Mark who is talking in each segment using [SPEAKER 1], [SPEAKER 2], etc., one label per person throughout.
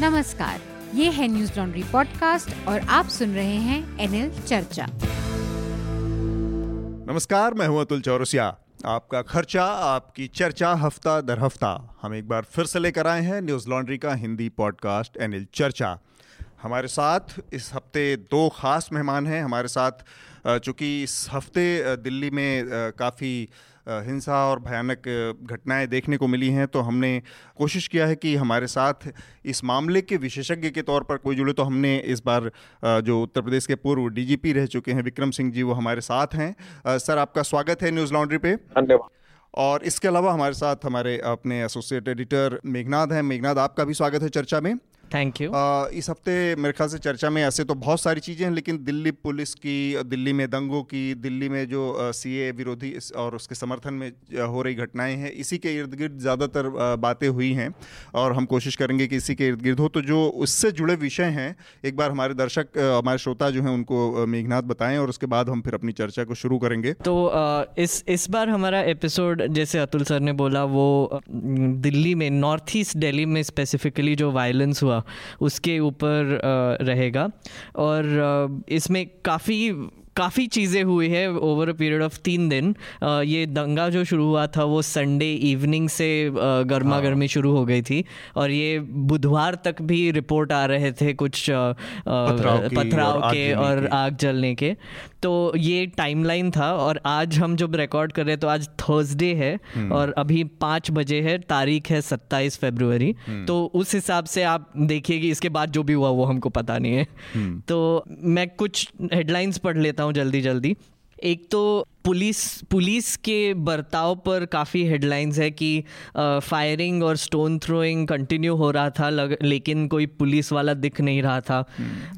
[SPEAKER 1] नमस्कार, ये है न्यूज़ लॉन्ड्री पॉडकास्ट और आप सुन रहे हैं एनएल चर्चा।
[SPEAKER 2] नमस्कार, मैं हूँ अतुल चौरसिया। आपका खर्चा, आपकी चर्चा हफ़्ता दर हफ़्ता। हम एक बार फिर से लेकर आए हैं न्यूज़ लॉन्ड्री का हिंदी पॉडकास्ट एनएल चर्चा। हमारे साथ इस हफ़्ते दो खास मेहमान हैं। हमारे साथ चूँकि इस हफ़्ते दिल्ली में काफ़ी हिंसा और भयानक घटनाएँ देखने को मिली हैं तो हमने कोशिश किया है कि हमारे साथ इस मामले के विशेषज्ञ के तौर पर कोई जुड़े तो हमने इस बार जो उत्तर प्रदेश के पूर्व डीजीपी रह चुके हैं विक्रम सिंह जी वो हमारे साथ हैं। सर आपका स्वागत है न्यूज़ लॉन्ड्री पे।
[SPEAKER 3] धन्यवाद।
[SPEAKER 2] और इसके अलावा हमारे साथ हमारे अपने एसोसिएट एडिटर मेघनाथ हैं। मेघनाथ आपका भी स्वागत है चर्चा में।
[SPEAKER 4] थैंक यू
[SPEAKER 2] इस हफ़्ते मेरे ख्याल से चर्चा में ऐसे तो बहुत सारी चीज़ें हैं लेकिन दिल्ली पुलिस की दिल्ली में दंगों की दिल्ली में जो सीए विरोधी और उसके समर्थन में हो रही घटनाएँ हैं इसी के इर्द गिर्द ज़्यादातर बातें हुई हैं और हम कोशिश करेंगे कि इसी के इर्द गिर्द हो। तो जो उससे जुड़े विषय हैं एक बार हमारे दर्शक हमारे श्रोता जो हैं उनको मेघनाथ बताएँ और उसके बाद हम फिर अपनी चर्चा को शुरू करेंगे।
[SPEAKER 4] तो इस इस बार हमारा एपिसोड जैसे अतुल सर ने बोला वो दिल्ली में नॉर्थ ईस्ट दिल्ली में स्पेसिफिकली जो वायलेंस हुआ उसके ऊपर रहेगा। और इसमें काफ़ी काफ़ी चीज़ें हुई है ओवर अ पीरियड ऑफ़ तीन दिन। ये दंगा जो शुरू हुआ था वो संडे इवनिंग से गर्मा गर्मी हाँ। शुरू हो गई थी। और ये बुधवार तक भी रिपोर्ट आ रहे थे कुछ पथराव, पथराव के और आग जलने के। तो ये टाइमलाइन था और आज हम जब रिकॉर्ड कर रहे हैं तो आज थर्सडे है हम्म। और अभी पाँच बजे है तारीख है सत्ताईस फरवरी हम्म। तो उस हिसाब से आप देखिए कि इसके बाद जो भी हुआ वो हमको पता नहीं है हम्म। तो मैं कुछ हेडलाइंस पढ़ लेता हूँ जल्दी जल्दी एक तो पुलिस पुलिस के बर्ताव पर काफ़ी हेडलाइंस है कि फायरिंग और स्टोन थ्रोइंग कंटिन्यू हो रहा था लग, लेकिन कोई पुलिस वाला दिख नहीं रहा था।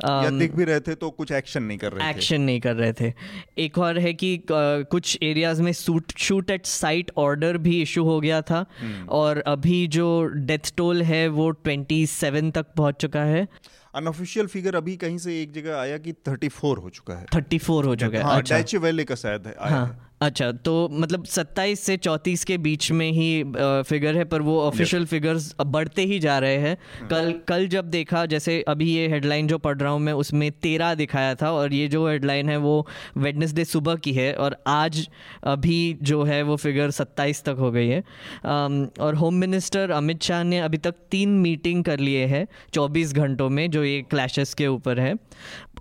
[SPEAKER 2] आ, या दिख भी रहे थे तो कुछ एक्शन नहीं कर रहे
[SPEAKER 4] एक्शन नहीं कर रहे थे। एक और है कि आ, कुछ एरियाज़ में suit shoot at sight order भी इशू हो गया था। हम्म। और अभी जो डेथ टोल है वो ट्वेंटी सेवन तक पहुँच चुका है।
[SPEAKER 2] अनऑफिशियल फिगर अभी कहीं से एक जगह आया कि 34 हो चुका है।
[SPEAKER 4] 34 हो चुका है
[SPEAKER 2] हाँ, अच्छा। वैले का शायद है आया हाँ,
[SPEAKER 4] अच्छा तो मतलब 27 से 34 के बीच में ही फिगर है पर वो ऑफिशियल फिगर्स बढ़ते ही जा रहे हैं। हाँ। कल कल जब देखा जैसे अभी ये हेडलाइन जो पढ़ रहा हूँ मैं उसमें तेरह दिखाया था और ये जो हेडलाइन है वो वेडनेसडे सुबह की है और आज अभी जो है वो फिगर 27 तक हो गई है। और होम मिनिस्टर अमित शाह ने अभी तक तीन मीटिंग कर लिए हैं 24 घंटों में जो ये क्लैशेस के ऊपर है।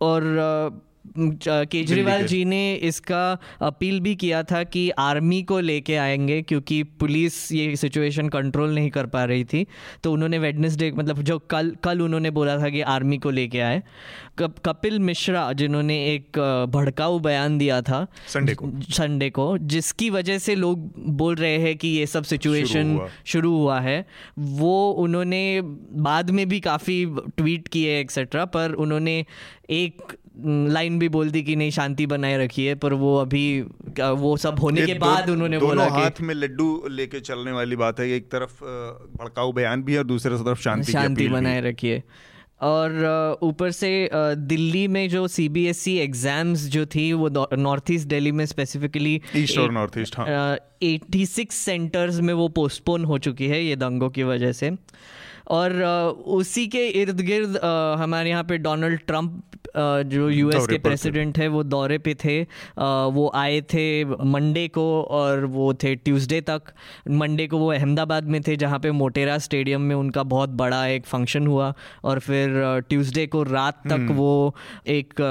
[SPEAKER 4] और केजरीवाल जी ने इसका अपील भी किया था कि आर्मी को लेके आएँगे क्योंकि पुलिस ये सिचुएशन कंट्रोल नहीं कर पा रही थी। तो उन्होंने वेडनेसडे मतलब जो कल कल उन्होंने बोला था कि आर्मी को लेके आए। कपिल मिश्रा जिन्होंने एक भड़काऊ बयान दिया था
[SPEAKER 2] संडे को।
[SPEAKER 4] संडे को जिसकी वजह से लोग बोल रहे हैं कि ये सब सिचुएशन शुरू हुआ है। वो उन्होंने बाद में भी काफ़ी ट्वीट किए एक्सेट्रा पर उन्होंने एक लाइन भी बोल दी कि नहीं शांति बनाए रखिए पर वो अभी वो सब होने के बाद उन्होंने बोला
[SPEAKER 2] हाथ में लड्डू लेके चलने वाली बात है एक तरफ़ भड़काऊ बयान भी है और दूसरी तरफ़ शांति
[SPEAKER 4] शांति बनाए रखिए। और ऊपर से दिल्ली में जो C B S E exams जो थी वो नॉर्थ ईस्ट दिल्ली में स्पेसिफिकली
[SPEAKER 2] ईस्ट और north east
[SPEAKER 4] eighty six centres में वो पोस्टपोन हो चुकी है ये दंगों की वजह से। और उसी के इर्द गिर्द हमारे यहाँ पे डोनाल्ड ट्रंप जो यूएस के प्रेसिडेंट है वो दौरे पे थे। वो आए थे मंडे को और वो थे ट्यूसडे तक। मंडे को वो अहमदाबाद में थे जहाँ पे मोटेरा स्टेडियम में उनका बहुत बड़ा एक फ़ंक्शन हुआ। और फिर ट्यूसडे को रात तक हम्म। वो एक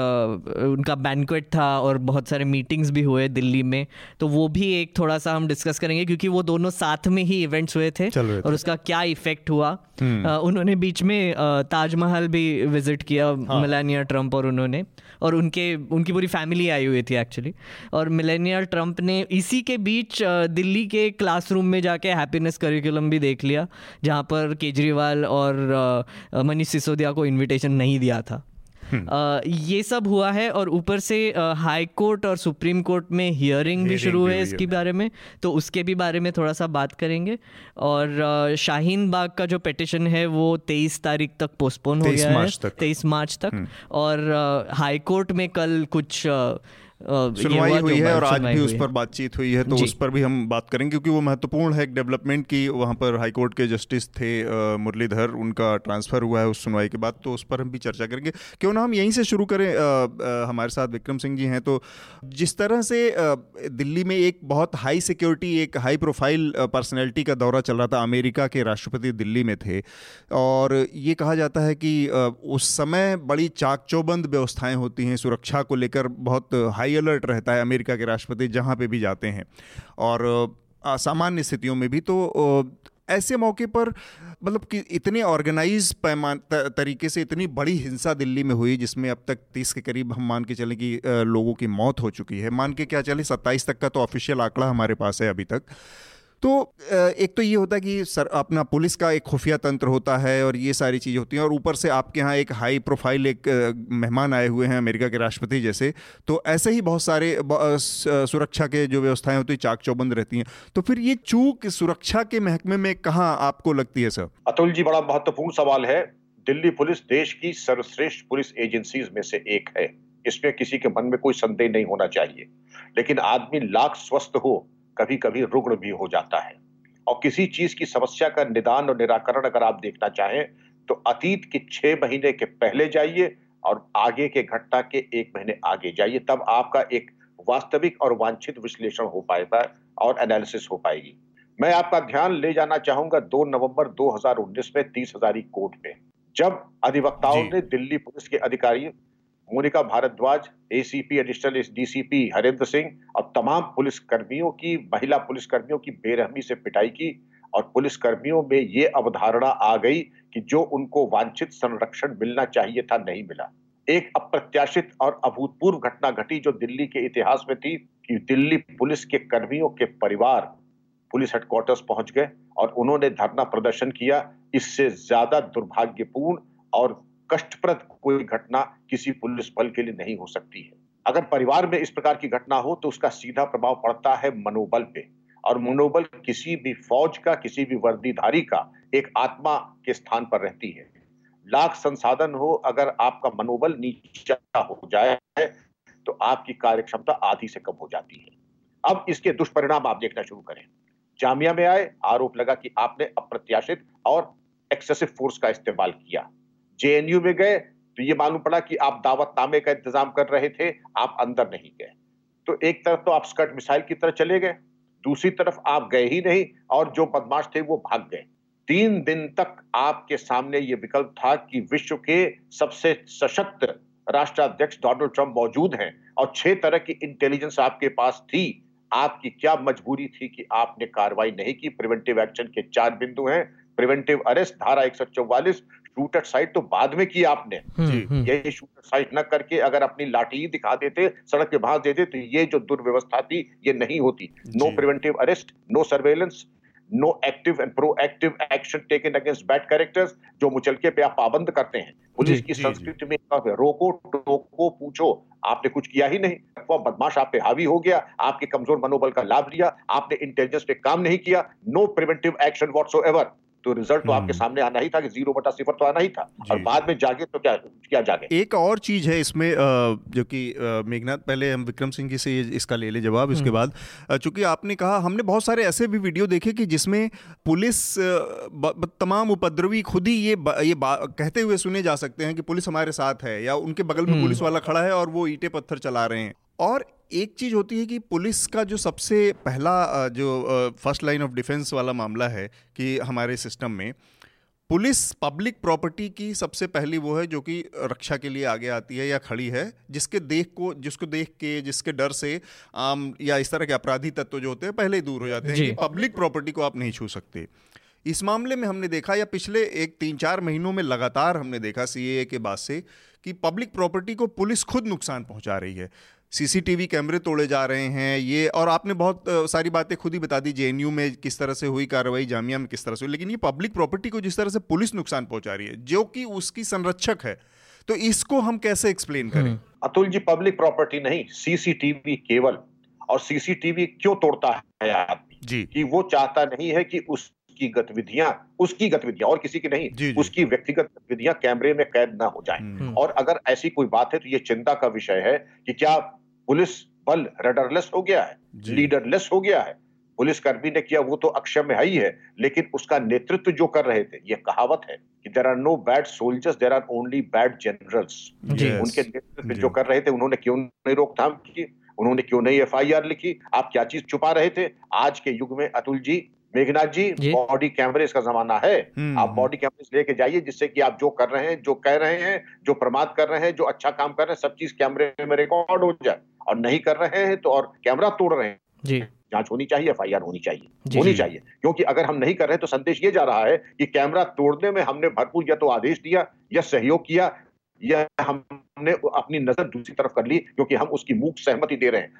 [SPEAKER 4] उनका बैंकुएट था और बहुत सारे मीटिंग्स भी हुए दिल्ली में। तो वो भी एक थोड़ा सा हम डिस्कस करेंगे क्योंकि वो दोनों साथ में ही इवेंट्स हुए थे और उसका क्या इफ़ेक्ट हुआ। हम्म। उन्होंने बीच में ताजमहल भी विज़िट किया हाँ। मिलानिया ट्रंप और उन्होंने और उनके उनकी पूरी फैमिली आई हुई थी एक्चुअली और मिलेनियर ट्रंप ने इसी के बीच दिल्ली के क्लासरूम में जाके हैप्पीनेस करिकुलम भी देख लिया जहाँ पर केजरीवाल और मनीष सिसोदिया को इनविटेशन नहीं दिया था। ये सब हुआ है और ऊपर से हाई कोर्ट और सुप्रीम कोर्ट में हियरिंग भी शुरू है इसके बारे में तो उसके भी बारे में थोड़ा सा बात करेंगे। और शाहीन बाग का जो पिटिशन है वो तेईस तारीख तक पोस्टपोन हो गया है। तेईस मार्च तक। हम्म। और हाई कोर्ट में कल कुछ
[SPEAKER 2] सुनवाई हुई है और आज भी उस पर बातचीत हुई है तो उस पर भी हम बात करेंगे क्योंकि वो महत्वपूर्ण है एक डेवलपमेंट की। वहाँ पर हाईकोर्ट के जस्टिस थे मुरलीधर उनका ट्रांसफ़र हुआ है उस सुनवाई के बाद तो उस पर हम भी चर्चा करेंगे। क्यों ना हम यहीं से शुरू करें आ, आ, हमारे साथ विक्रम सिंह जी हैं तो जिस तरह से आ, दिल्ली में एक बहुत हाई सिक्योरिटी एक हाई प्रोफ़ाइल पर्सनैलिटी का दौरा चल रहा था अमेरिका के राष्ट्रपति दिल्ली में थे और ये कहा जाता है कि उस समय बड़ी चाक चौबंद व्यवस्थाएँ होती हैं सुरक्षा को लेकर बहुत हाई अलर्ट रहता है अमेरिका के राष्ट्रपति जहाँ पे भी जाते हैं। और सामान्य स्थितियों में भी तो ऐसे मौके पर मतलब कि इतने ऑर्गेनाइज पैमान तरीके से इतनी बड़ी हिंसा दिल्ली में हुई जिसमें अब तक तीस के करीब हम मान के चलें कि लोगों की मौत हो चुकी है। मान के क्या चले, सत्ताईस तक का तो ऑफिशियल आंकड़ा हमारे पास है अभी तक। तो एक तो ये होता है कि सर, अपना पुलिस का एक खुफिया तंत्र होता है और ये सारी चीज़ें होती हैं और ऊपर से आपके यहाँ एक हाई प्रोफ़ाइल एक मेहमान आए हुए हैं अमेरिका के राष्ट्रपति जैसे। तो ऐसे ही बहुत सारे सुरक्षा के जो व्यवस्थाएँ होती हैं, चाक चौबंद रहती हैं। तो फिर ये चूक सुरक्षा के महकमे में कहाँ आपको लगती है, सर?
[SPEAKER 3] अतुल जी, बड़ा महत्वपूर्ण सवाल है। दिल्ली पुलिस देश की सर्वश्रेष्ठ पुलिस एजेंसीज में से एक है। इसमें किसी के मन में कोई संदेह नहीं होना चाहिए। लेकिन आदमी लाख स्वस्थ हो कभी कभी रुग्ण भी हो जाता है। और किसी चीज़ की समस्या का निदान और निराकरण अगर आप देखना चाहें तो अतीत के छह महीने के पहले जाइए और आगे के घटना के एक महीने आगे जाइए तब आपका एक वास्तविक और वांछित विश्लेषण हो पाएगा और एनालिसिस हो पाएगी। मैं आपका ध्यान ले जाना चाहूँगा 2 नवंबर 2019 में तीस हजारी कोर्ट में जब अधिवक्ताओं ने दिल्ली पुलिस के अधिकारी Monika Bhardwaj ACP additional DCP Harendra Singh और तमाम पुलिस कर्मियों की, महिला पुलिस कर्मियों की बेरहमी से पिटाई की और पुलिस कर्मियों में ये अवधारणा आ गई कि जो उनको वांछित संरक्षण मिलना चाहिए था, नहीं मिला। एक अप्रत्याशित और अभूतपूर्व घटना घटी जो दिल्ली के इतिहास में थी कि दिल्ली पुलिस के कर्मियों के परिवार, पुलिस हेडक्वार्टर्स पहुँच गए और उन्होंने धरना प्रदर्शन किया। इससे ज़्यादा दुर्भाग्यपूर्ण और कष्टप्रद कोई घटना किसी पुलिस बल के लिए नहीं हो सकती है। अगर परिवार में इस प्रकार की घटना हो तो उसका सीधा प्रभाव पड़ता है मनोबल पे। और मनोबल किसी भी फौज का, किसी भी वर्दीधारी का एक आत्मा के स्थान पर रहती है। लाख संसाधन हो, अगर आपका मनोबल नीचा हो जाए तो आपकी कार्य क्षमता आधी से कम हो जाती है। अब इसके दुष्परिणाम आप देखना शुरू करें। जामिया में आए, आरोप लगा कि आपने अप्रत्याशित और एक्सेसिव फोर्स का इस्तेमाल किया। जेएनयू में गए तो ये मालूम पड़ा कि आप दावत नामे का इंतज़ाम कर रहे थे, आप अंदर नहीं गए। तो एक तरफ़ तो आप स्कर्ट मिसाइल की तरह चले गए, दूसरी तरफ़ आप गए ही नहीं, और जो बदमाश थे वो भाग गए। तीन दिन तक आपके सामने ये विकल्प था कि विश्व के सबसे सशक्त राष्ट्राध्यक्ष डोनाल्ड ट्रंप मौजूद हैं, और छह तरह की इंटेलिजेंस आपके पास थी। आपकी क्या मजबूरी थी कि आपने कार्रवाई नहीं की? प्रिवेंटिव एक्शन के चार बिंदु हैं। प्रिवेंटिव अरेस्ट धारा एक सौ चौवालीस शूटर साइट तो बाद में किया आपने। यही शूटर साइट न करके अगर अपनी लाठी ही दिखा देते सड़क पे भाग देते तो ये जो दुर्व्यवस्था थी ये नहीं होती। No preventive arrest no surveillance no active and proactive action taken against bad characters जो मुचलके पे आप पाबंद करते हैं। पुलिस की संस्कृति में रोको टोको पूछो आपने कुछ किया ही नहीं। वो बदमाश आप पे हावी हो गया आपके कमज़ोर मनोबल का लाभ लिया आपने इंटेलिजेंस पे काम नहीं किया no preventive action whatsoever तो रिज़ल्ट तो आपके हम्म। सामने आना ही था कि ज़ीरो बटा सिफर तो आना ही था और बाद में जागे तो क्या क्या जागे
[SPEAKER 2] एक और चीज़ है इसमें जो कि मेघनाथ पहले हम विक्रम सिंह जी से इसका ले ले जवाब इसके हम्म। बाद चूँकि आपने कहा हमने बहुत सारे ऐसे भी वीडियो देखे कि जिसमें पुलिस तमाम उपद्रवी खुद ही ये ये कहते हुए सुने जा सकते हैं कि पुलिस हमारे साथ है या उनके बगल में हम्म। पुलिस वाला खड़ा है और वो ईटे पत्थर चला रहे हैं और एक चीज़ होती है कि पुलिस का जो सबसे पहला जो फ़र्स्ट लाइन ऑफ़ डिफेंस वाला मामला है कि हमारे सिस्टम में पुलिस पब्लिक प्रॉपर्टी की सबसे पहली वो है जो कि रक्षा के लिए आगे आती है या खड़ी है जिसके देख को जिसको देख के जिसके डर से आम या इस तरह के अपराधी तत्व जो होते हैं पहले ही दूर हो जाते हैं कि पब्लिक प्रॉपर्टी को आप नहीं छू सकते। इस मामले में हमने देखा या पिछले एक तीन चार महीनों में लगातार हमने देखा सी के बाद से कि पब्लिक प्रॉपर्टी को पुलिस खुद नुकसान पहुँचा रही है। सीसीटीवी कैमरे तोड़े जा रहे हैं ये और आपने बहुत सारी बातें खुद ही बता दी जेएनयू में किस तरह से हुई कार्रवाई जामिया में किस तरह से हुई लेकिन ये पब्लिक प्रॉपर्टी को जिस तरह से पुलिस नुकसान पहुँचा रही है जो कि उसकी संरक्षक है तो इसको हम कैसे एक्सप्लेन करें हम्म।
[SPEAKER 3] अतुल जी पब्लिक प्रॉपर्टी नहीं सीसीटीवी केवल और सीसीटीवी क्यों तोड़ता है आदमी जी कि वो चाहता नहीं है कि उस की गतिविधियाँ उसकी गतिविधियाँ और किसी की नहीं जी, जी. उसकी व्यक्तिगत गतिविधियाँ कैमरे में कैद ना हो जाएँ हम्म। और अगर ऐसी कोई बात है तो ये चिंता का विषय है कि क्या पुलिस बल रडरलेस हो गया है लीडरलेस हो गया है। पुलिसकर्मी ने किया वो तो अक्षम है ही है लेकिन उसका नेतृत्व जो कर रहे थे ये कहावत है कि there are no bad soldiers there are only bad generals उनके नेतृत्व जो। कर रहे थे उन्होंने क्यों नहीं रोकथाम की? उन्होंने क्यों नहीं एफ़ लिखी? आप क्या चीज़ छुपा रहे थे? आज के युग में अतुल जी मेघनाथ जी बॉडी कैमरे का जमाना है। हम्म, आप बॉडी हम्म। कैमरे लेके जाइए जिससे कि आप जो कर रहे हैं जो कह रहे हैं जो प्रमाद कर रहे हैं जो अच्छा काम कर रहे हैं सब चीज़ कैमरे में रिकॉर्ड हो जाए। और नहीं कर रहे हैं तो और कैमरा तोड़ रहे हैं। जी। जाँच होनी चाहिए एफ़ होनी चाहिए। होनी चाहिए। क्योंकि अगर हम नहीं कर रहे तो संदेश ये जा रहा है कि कैमरा तोड़ने में हमने भरपूर या तो आदेश दिया या सहयोग किया या हमने अपनी नज़र दूसरी तरफ़ कर ली क्योंकि हम उसकी मूक सहमति दे रहे हैं।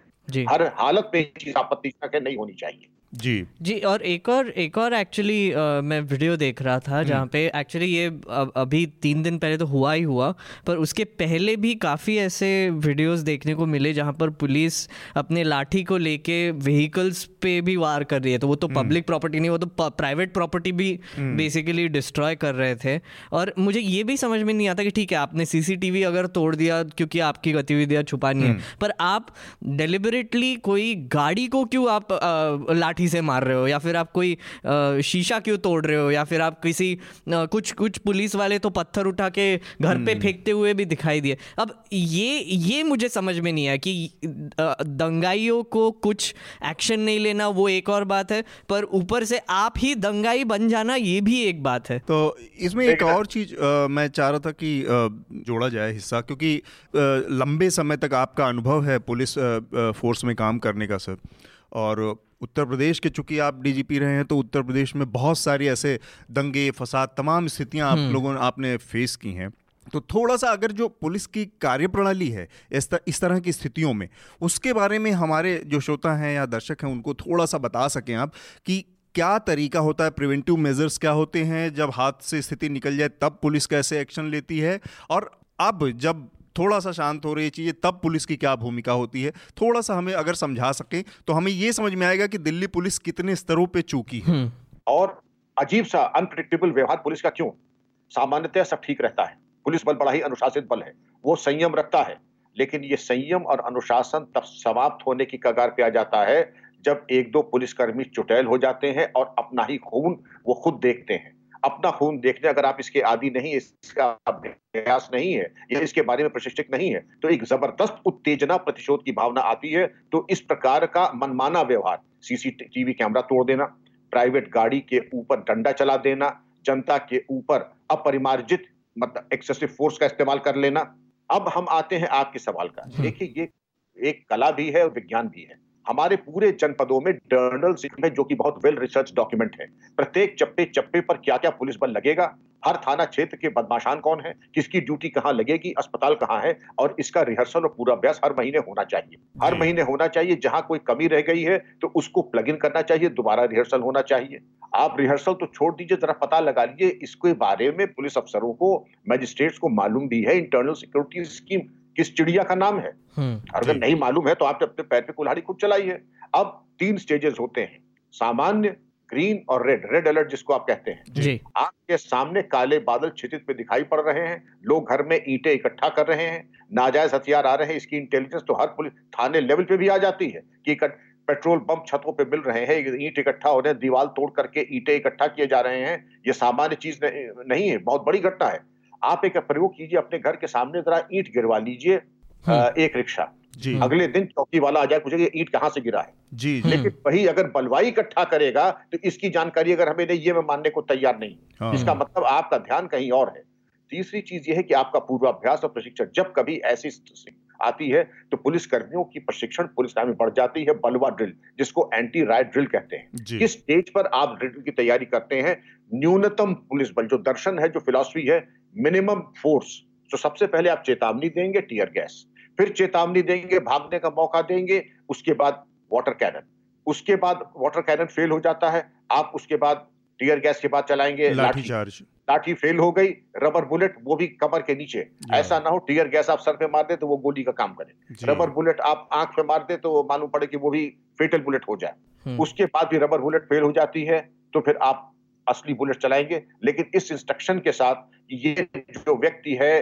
[SPEAKER 3] हर हालत में चीज़ आपत्तिजनक है नहीं होनी चाहिए।
[SPEAKER 4] जी जी और एक और एक और एक्चुअली मैं वीडियो देख रहा था हम्म। जहाँ पे एक्चुअली ये अभी तीन दिन पहले तो हुआ ही हुआ पर उसके पहले भी काफ़ी ऐसे वीडियोस देखने को मिले जहाँ पर पुलिस अपने लाठी को लेके व्हीकल्स पे भी वार कर रही है तो वो तो पब्लिक हम्म। प्रॉपर्टी नहीं वो तो प्राइवेट प्रॉपर्टी भी बेसिकली हम्म। डिस्ट्रॉय कर रहे थे और मुझे ये भी समझ में नहीं आता कि ठीक है आपने सीसीटीवी अगर तोड़ दिया क्योंकि आपकी गतिविधियाँ छुपानी है पर आप डेलिबरेटली कोई गाड़ी को क्यों आप लाठी लाठी से मार रहे हो या फिर आप कोई शीशा क्यों तोड़ रहे हो या फिर आप किसी कुछ कुछ पुलिस वाले तो पत्थर उठा के घर पे हम्म। फेंकते हुए भी दिखाई दिए। अब ये ये मुझे समझ में नहीं आया कि दंगाइयों को कुछ एक्शन नहीं लेना वो एक और बात है पर ऊपर से आप ही दंगाई बन जाना ये भी एक बात है।
[SPEAKER 2] तो इसमें एक और चीज़ मैं चाह रहा था कि जोड़ा जाए हिस्सा क्योंकि लंबे समय तक आपका अनुभव है पुलिस फोर्स में काम करने का सर। और उत्तर प्रदेश के चूँकि आप डीजीपी रहे हैं तो उत्तर प्रदेश में बहुत सारी ऐसे दंगे फसाद तमाम स्थितियाँ आप हम्म। लोगों ने आपने फेस की हैं तो थोड़ा सा अगर जो पुलिस की कार्यप्रणाली है इस, तर, इस तरह की स्थितियों में उसके बारे में हमारे जो श्रोता हैं या दर्शक हैं उनको थोड़ा सा बता सकें आप कि क्या तरीका होता है प्रिवेंटिव मेजर्स क्या होते हैं जब हाथ से स्थिति निकल जाए तब पुलिस कैसे एक्शन लेती है और अब जब थोड़ा सा शांत हो रही चीज़ें तब पुलिस की क्या भूमिका होती है? थोड़ा सा हमें अगर समझा सके तो हमें ये समझ में आएगा कि दिल्ली पुलिस कितने स्तरों पे चूकी है। हम्म।
[SPEAKER 3] और अजीब सा अनप्रिडिक्टेबल व्यवहार पुलिस का क्यों? सामान्यतः सब ठीक रहता है। पुलिस बल बड़ा ही अनुशासित बल है। वो संयम रखता है। लेकिन ये संयम और अनुशासन तब समाप्त होने की कगार पे आ जाता है जब एक दो पुलिसकर्मी चुटैल हो जाते हैं और अपना ही खून वो खुद देखते हैं। अपना खून देखने अगर आप इसके आदि नहीं इसका अभ्यास नहीं है या इसके बारे में प्रशिक्षित नहीं है तो एक ज़बरदस्त उत्तेजना प्रतिशोध की भावना आती है। तो इस प्रकार का मनमाना व्यवहार सीसीटीवी कैमरा तोड़ देना प्राइवेट गाड़ी के ऊपर डंडा चला देना जनता के ऊपर अपरिमार्जित मतलब एक्सेसिव फोर्स का इस्तेमाल कर लेना। अब हम आते हैं आपके सवाल का। हम्म। देखिए ये एक कला भी है और विज्ञान भी है। हमारे पूरे जनपदों में जर्नल है जो कि बहुत वेल रिसर्च डॉक्यूमेंट है। प्रत्येक चप्पे चप्पे पर क्या क्या पुलिस बल लगेगा? हर थाना क्षेत्र के बदमाशान कौन है? किसकी ड्यूटी कहाँ लगेगी? अस्पताल कहाँ है? और इसका रिहर्सल और पूरा अभ्यास हर महीने होना चाहिए। हर महीने होना चाहिए। जहाँ कोई कमी रह गई है तो उसको प्लग इन करना चाहिए। दोबारा रिहर्सल होना चाहिए। आप रिहर्सल तो छोड़ दीजिए जरा पता लगा लीजिए। इसके बारे में पुलिस अफसरों को मजिस्ट्रेट्स को मालूम भी है। इंटरनल सिक्योरिटी स्कीम किस चिड़िया का नाम है? हम्म, अगर नहीं मालूम है तो आपने अपने पैर पे कुल्हाड़ी खुद चलाइए अब तीन स्टेजेस होते हैं। सामान्य ग्रीन और रेड। रेड अलर्ट जिसको आप कहते हैं। आपके सामने काले बादल छिचित पे दिखाई पड़ रहे हैं। लोग घर में ईंटें इकट्ठा कर रहे हैं। नाजायज हथियार आ रहे हैं। इसकी इंटेलिजेंस तो हर पुलिस थाने लेवल पे भी आ जाती है कि पेट्रोल पंप छतों पे मिल रहे हैं। ईंट इकट्ठा हो रहे हैं दीवार तोड़ करके ईंटें इकट्ठा किए जा रहे हैं। ये सामान्य चीज़ नहीं है। बहुत बड़ी घटना है। आप एक प्रयोग कीजिए अपने घर के सामने जरा ईट गिरवा लीजिए हम्म। एक रिक्शा। जी। अगले दिन चौकी वाला आ जाए पूछेगा ईंट कहाँ से गिरा है? जी लेकिन। वही अगर बलवाई इकट्ठा करेगा तो इसकी जानकारी अगर हमें नहीं ये मैं मानने को तैयार नहीं हाँ। इसका मतलब आपका ध्यान कहीं और है। तीसरी चीज़ यह है कि आपका पूर्वाभ्यास और प्रशिक्षण जब कभी ऐसी आती है तो पुलिस कर्मियों की प्रशिक्षण पुलिस में बढ़ जाती है बलवा ड्रिल जिसको एंटी राइट ड्रिल कहते हैं। किस स्टेज पर आप ड्रिल की तैयारी करते हैं। न्यूनतम पुलिस बल जो दर्शन है जो फिलॉसफी है मिनिमम फोर्स तो सबसे पहले आप चेतावनी देंगे टीयर गैस फिर चेतावनी देंगे भागने का मौका देंगे उसके बाद वाटर कैनन। उसके बाद वाटर कैनन फेल हो जाता है आप उसके बाद टीयर गैस के बाद चलाएँगे लाठी चार्ज। लाठी फेल हो गई रबर बुलेट वो भी कमर के नीचे। ऐसा ना हो टीयर गैस आप सर पे मार दे तो वो गोली का काम करे। रबर बुलेट आप आँख पे मार दे तो मालूम पड़े कि वो भी फेटल बुलेट हो जाए। हम्म। उसके बाद भी रबर बुलेट फेल हो जाती है तो फिर आप असली बुलेट चलाएँगे लेकिन इस इंस्ट्रक्शन के साथ ये जो व्यक्ति है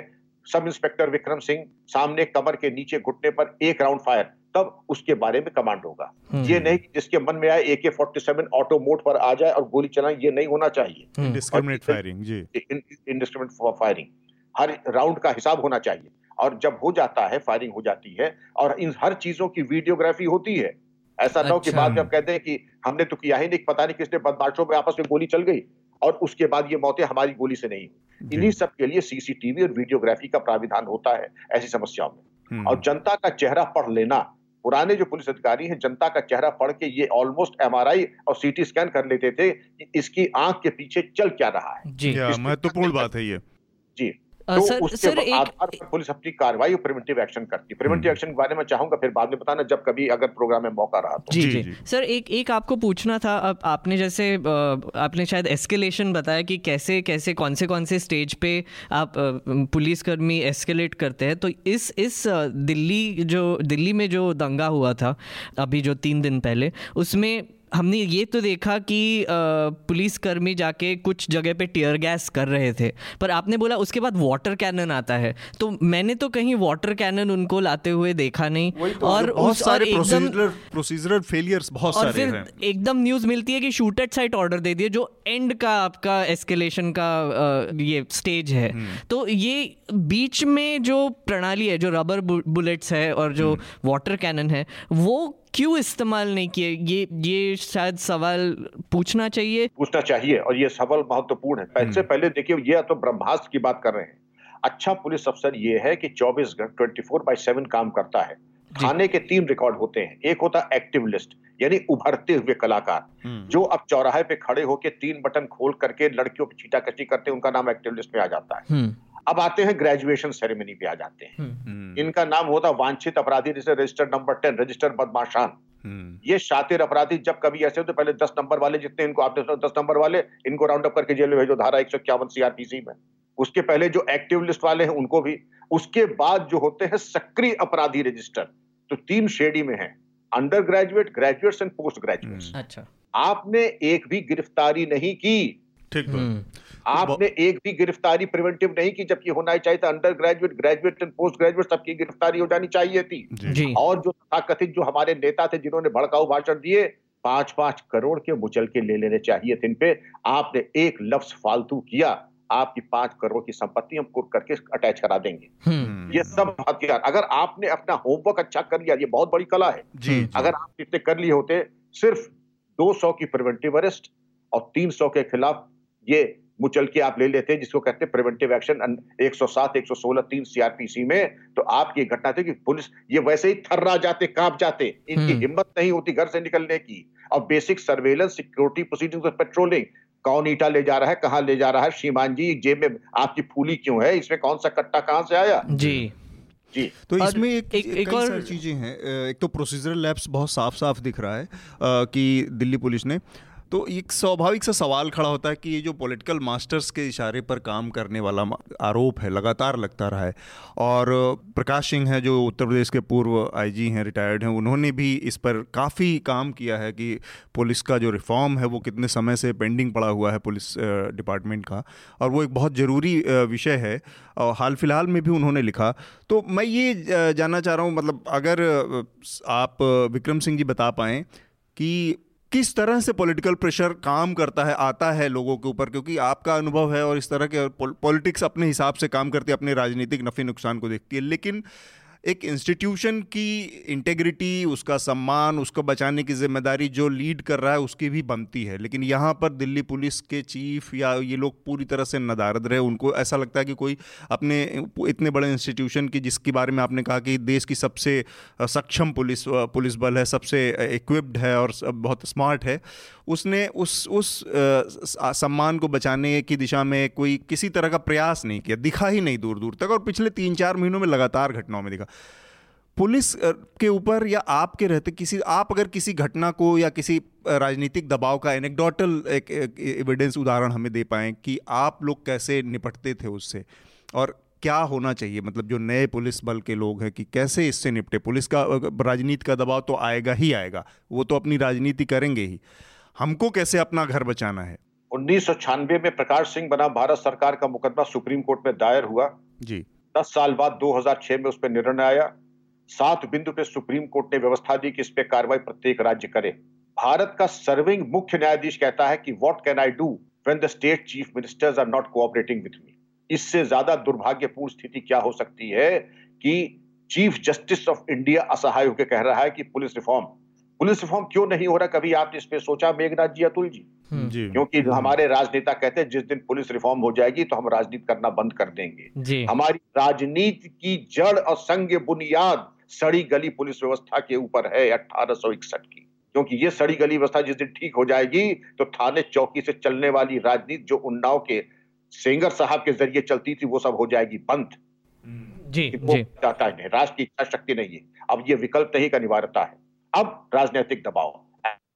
[SPEAKER 3] सब इंस्पेक्टर विक्रम सिंह सामने कमर के नीचे घुटने पर एक राउंड फायर तब उसके बारे में कमांड होगा
[SPEAKER 4] हम्म।
[SPEAKER 3] ये नहीं कि जिसके मन में आए ए के फोर्टी सेवन ऑटो मोड पर आ जाए और गोली चलाए ये नहीं होना चाहिए
[SPEAKER 4] हम्म।
[SPEAKER 2] Discriminate firing ji
[SPEAKER 3] indiscriminate firing हर राउंड का हिसाब होना चाहिए और जब हो जाता है फायरिंग हो जाती है और इन हर चीज़ों की वीडियोग्राफी होती है ऐसा अच्छा। ना हो कि
[SPEAKER 4] अच्छा।
[SPEAKER 3] बाद में आप कहते हैं कि हमने तो किया ही नहीं पता नहीं किसने बदमाशों में आपस में गोली चल गई और उसके बाद ये मौतें हमारी गोली से नहीं। इन्हीं सब के लिए सीसीटीवी और वीडियोग्राफी का प्राविधान होता है ऐसी समस्याओं में।
[SPEAKER 2] हम्म,
[SPEAKER 3] और जनता का चेहरा पढ़ लेना पुराने जो पुलिस अधिकारी हैं जनता का चेहरा पढ़ के ये ऑलमोस्ट एमआरआई और सीटी स्कैन कर लेते थे कि इसकी आँख के पीछे चल क्या रहा है।
[SPEAKER 4] जी।
[SPEAKER 2] महत्वपूर्ण बात है ये।
[SPEAKER 3] जी। तो
[SPEAKER 4] सर
[SPEAKER 3] उसके
[SPEAKER 4] सर एक
[SPEAKER 3] आधार पर पुलिस अपनी कार्रवाई और प्रिवेंटिव एक्शन करती है प्रिवेंटिव
[SPEAKER 2] हम्म।
[SPEAKER 3] एक्शन के बारे में चाहूँगा फिर बाद में बताना जब कभी अगर प्रोग्राम में मौका रहा तो
[SPEAKER 4] जी
[SPEAKER 2] जी,
[SPEAKER 4] जी
[SPEAKER 2] जी।
[SPEAKER 4] सर एक एक आपको पूछना था अब आपने जैसे आपने शायद एस्केलेशन बताया कि कैसे कैसे कौन से कौन से स्टेज पे आप पुलिसकर्मी एस्केलेट करते हैं तो इस इस दिल्ली जो दिल्ली में जो दंगा हुआ था अभी जो तीन दिन पहले उसमें हमने ये तो देखा कि पुलिसकर्मी जाके कुछ जगह पे टीयर गैस कर रहे थे। पर आपने बोला उसके बाद वाटर कैनन आता है। तो मैंने तो कहीं वाटर कैनन उनको लाते हुए देखा नहीं। तो और
[SPEAKER 2] बहुत
[SPEAKER 4] उस
[SPEAKER 2] सारे प्रोसीजरल फेलियर्स बहुत
[SPEAKER 4] और
[SPEAKER 2] सारे
[SPEAKER 4] फिर
[SPEAKER 2] हैं।
[SPEAKER 4] एकदम न्यूज़ मिलती है कि शूट एट साइट ऑर्डर दे दिए जो एंड का आपका एस्केलेशन का ये स्टेज है।
[SPEAKER 2] हम्म।
[SPEAKER 4] तो ये बीच में जो प्रणाली है जो रबर बुलेट्स है और जो
[SPEAKER 2] हम्म।
[SPEAKER 4] वाटर कैनन है वो क्यों इस्तेमाल नहीं किए? ये ये शायद सवाल पूछना चाहिए।
[SPEAKER 3] पूछना चाहिए और ये सवाल महत्वपूर्ण है।
[SPEAKER 2] हम्म।
[SPEAKER 3] पहले देखिए ये तो ब्रह्मास्त्र की बात कर रहे हैं। अच्छा पुलिस अफसर ये है कि 24 घंटे ट्वेंटी फोर बाई सेवन काम करता है। थाने के तीन रिकॉर्ड होते हैं। एक होता है एक्टिव लिस्ट यानी उभरते हुए कलाकार।
[SPEAKER 2] हम्म,
[SPEAKER 3] जो अब चौराहे पे खड़े होके तीन बटन खोल करके लड़कियों की छीटाकशी करते हैं उनका नाम एक्टिव लिस्ट में आ जाता है।
[SPEAKER 4] हम्म।
[SPEAKER 3] अब आते हैं ग्रेजुएशन सेरेमनी पे आ जाते हैं।
[SPEAKER 4] हम्म।
[SPEAKER 2] हम्म,
[SPEAKER 3] इनका नाम होता है वांछित अपराधी जैसे रजिस्टर नंबर टेन रजिस्टर बदमाशान।
[SPEAKER 2] हम्म,
[SPEAKER 3] ये शातिर अपराधी जब कभी ऐसे होते पहले दस नंबर वाले जितने इनको आपने सुना दस नंबर वाले इनको राउंड अप करके जेल में भेजो धारा एक सौ इक्यावन सीआरपीसी में। उसके पहले जो एक्टिव लिस्ट वाले हैं उनको भी। उसके बाद जो होते हैं सक्रिय अपराधी रजिस्टर तो तीन श्रेणी में है। Undergraduate graduates and postgraduates
[SPEAKER 4] अच्छा।
[SPEAKER 3] आपने एक भी गिरफ्तारी नहीं की।
[SPEAKER 2] ठीक
[SPEAKER 3] आपने एक भी गिरफ्तारी प्रिवेंटिव नहीं की जबकि होना ही चाहिए था undergraduate graduate and postgraduate सबकी गिरफ्तारी हो जानी चाहिए थी।
[SPEAKER 2] जी।
[SPEAKER 4] जी।
[SPEAKER 3] और जो तथाकथित जो हमारे नेता थे जिन्होंने भड़काऊ भाषण दिए पाँच पाँच करोड़ के मुचल के ले लेने चाहिए थे इन पे। आपने एक लफ्ज फालतू किया आपकी पाँच करोड़ की संपत्ति हम कुट करके अटैच करा देंगे।
[SPEAKER 4] हम्म,
[SPEAKER 3] ये सब हथियार अगर आपने अपना होमवर्क अच्छा कर लिया ये बहुत बड़ी कला है।
[SPEAKER 2] जी जी,
[SPEAKER 3] अगर आप इतने कर लिए होते सिर्फ़ 200 की प्रिवेंटिव अरेस्ट और 300 के खिलाफ ये मुचल के आप ले लेते हैं जिसको कहते हैं प्रिवेंटिव एक्शन 107 116 तीन सीआरपीसी में तो आपकी घटना थी कि पुलिस ये वैसे ही थर्रा जाते काँप जाते इनकी
[SPEAKER 4] हम्म।
[SPEAKER 3] हिम्मत नहीं होती घर से निकलने की। और basic surveillance security proceeding patrolling कौन ईटा ले जा रहा है कहाँ ले जा रहा है श्रीमान जी जेब में आपकी फूली क्यों है इसमें कौन सा कट्टा कहाँ से आया?
[SPEAKER 4] जी।
[SPEAKER 3] जी।
[SPEAKER 2] तो इसमें एक,
[SPEAKER 4] एक-
[SPEAKER 2] एक,
[SPEAKER 4] और-
[SPEAKER 2] सारी चीज़ें हैं एक तो प्रोसीजरल लैब्स बहुत साफ़ साफ़ दिख रहा है अ, कि दिल्ली पुलिस ने तो एक स्वाभाविक सा सवाल खड़ा होता है कि ये जो पॉलिटिकल मास्टर्स के इशारे पर काम करने वाला आरोप है, लगातार लगता रहा है। और प्रकाश सिंह है, जो उत्तर प्रदेश के पूर्व आईजी हैं रिटायर्ड हैं, उन्होंने भी इस पर काफ़ी काम किया है कि पुलिस का जो रिफॉर्म है, वो कितने समय से पेंडिंग पड़ा हुआ है पुलिस डिपार्टमेंट का। और वो एक बहुत ज़रूरी विषय है, और हाल फ़िलहाल में भी उन्होंने लिखा। तो मैं ये जानना चाह रहा हूँ मतलब अगर आप विक्रम सिंह जी बता पाएँ कि किस तरह से पॉलिटिकल प्रेशर काम करता है, आता है लोगों के ऊपर? क्योंकि आपका अनुभव है और इस तरह के पॉलिटिक्स अपने हिसाब से काम करती है, अपने राजनीतिक नफ़े नुकसान को देखती है। लेकिन एक इंस्टीट्यूशन की इंटेग्रिटी उसका सम्मान, उसको बचाने की ज़िम्मेदारी जो लीड कर रहा है, उसकी भी बनती है। लेकिन यहाँ पर दिल्ली पुलिस के चीफ या ये लोग पूरी तरह से नदारद रहे, उनको ऐसा लगता है कि कोई अपने इतने बड़े इंस्टीट्यूशन की, जिसके बारे में आपने कहा कि देश की सबसे सक्षम पुलिस पुलिस बल है, सबसे इक्विप्ड है और बहुत स्मार्ट है, उसने उस उस सम्मान को बचाने की दिशा में कोई किसी तरह का प्रयास नहीं किया, दिखा ही नहीं दूर दूर तक। और पिछले तीन चार महीनों में लगातार घटनाओं में दिखा। पुलिस के ऊपर या आपके रहते किसी आप अगर किसी घटना को या किसी राजनीतिक दबाव का एनेक्डोटल एक, एविडेंस उदाहरण हमें दे पाएँ कि आप लोग कैसे निपटते थे उससे। और क्या होना चाहिए? मतलब जो नए पुलिस बल के लोग हैं कि कैसे इससे निपटे? पुलिस का राजनीति का दबाव तो आएगा ही आएगा। वो तो अपनी राजनीति करेंगे ही। हमको कैसे अपना घर बचाना है?
[SPEAKER 3] उन्नीस सौ छानबे में प्रकाश सिंह बना भारत सरकार का मुकदमा सुप्रीम कोर्ट में दायर हुआ।
[SPEAKER 2] जी।
[SPEAKER 3] दस साल बाद 2006 में उस पर निर्णय आया। सात बिंदु पे सुप्रीम कोर्ट ने व्यवस्था दी कि इस पर कार्रवाई प्रत्येक राज्य करे। भारत का सर्विंग मुख्य न्यायाधीश कहता है कि what can I do when the state chief ministers are not cooperating with me इससे ज़्यादा दुर्भाग्यपूर्ण स्थिति क्या हो सकती है कि चीफ जस्टिस ऑफ़ इंडिया असहाय होकर कह रहा है कि पुलिस रिफॉर्म पुलिस रिफॉर्म क्यों नहीं हो रहा? कभी आपने इस पे सोचा मेघनाथ जी अतुल जी?
[SPEAKER 4] हम्म।
[SPEAKER 2] जी।
[SPEAKER 3] क्योंकि हमारे राजनेता कहते हैं जिस दिन पुलिस रिफॉर्म हो जाएगी तो हम राजनीति करना बंद कर देंगे। हमारी राजनीति की जड़ और संग बुनियाद सड़ी गली पुलिस व्यवस्था के ऊपर है अठारह सौ इकसठ की। क्योंकि ये सड़ी गली व्यवस्था जिस दिन ठीक हो जाएगी तो थाने चौकी से चलने वाली राजनीति जो उन्नाव के सेंगर साहब के ज़रिए चलती थी वो सब हो जाएगी बंद।
[SPEAKER 4] जी जी।
[SPEAKER 3] चाहता है नहीं राष्ट्र की इच्छा शक्ति नहीं है। अब ये विकल्प नहीं का अनिवार्यता है। अब राजनीतिक दबाव।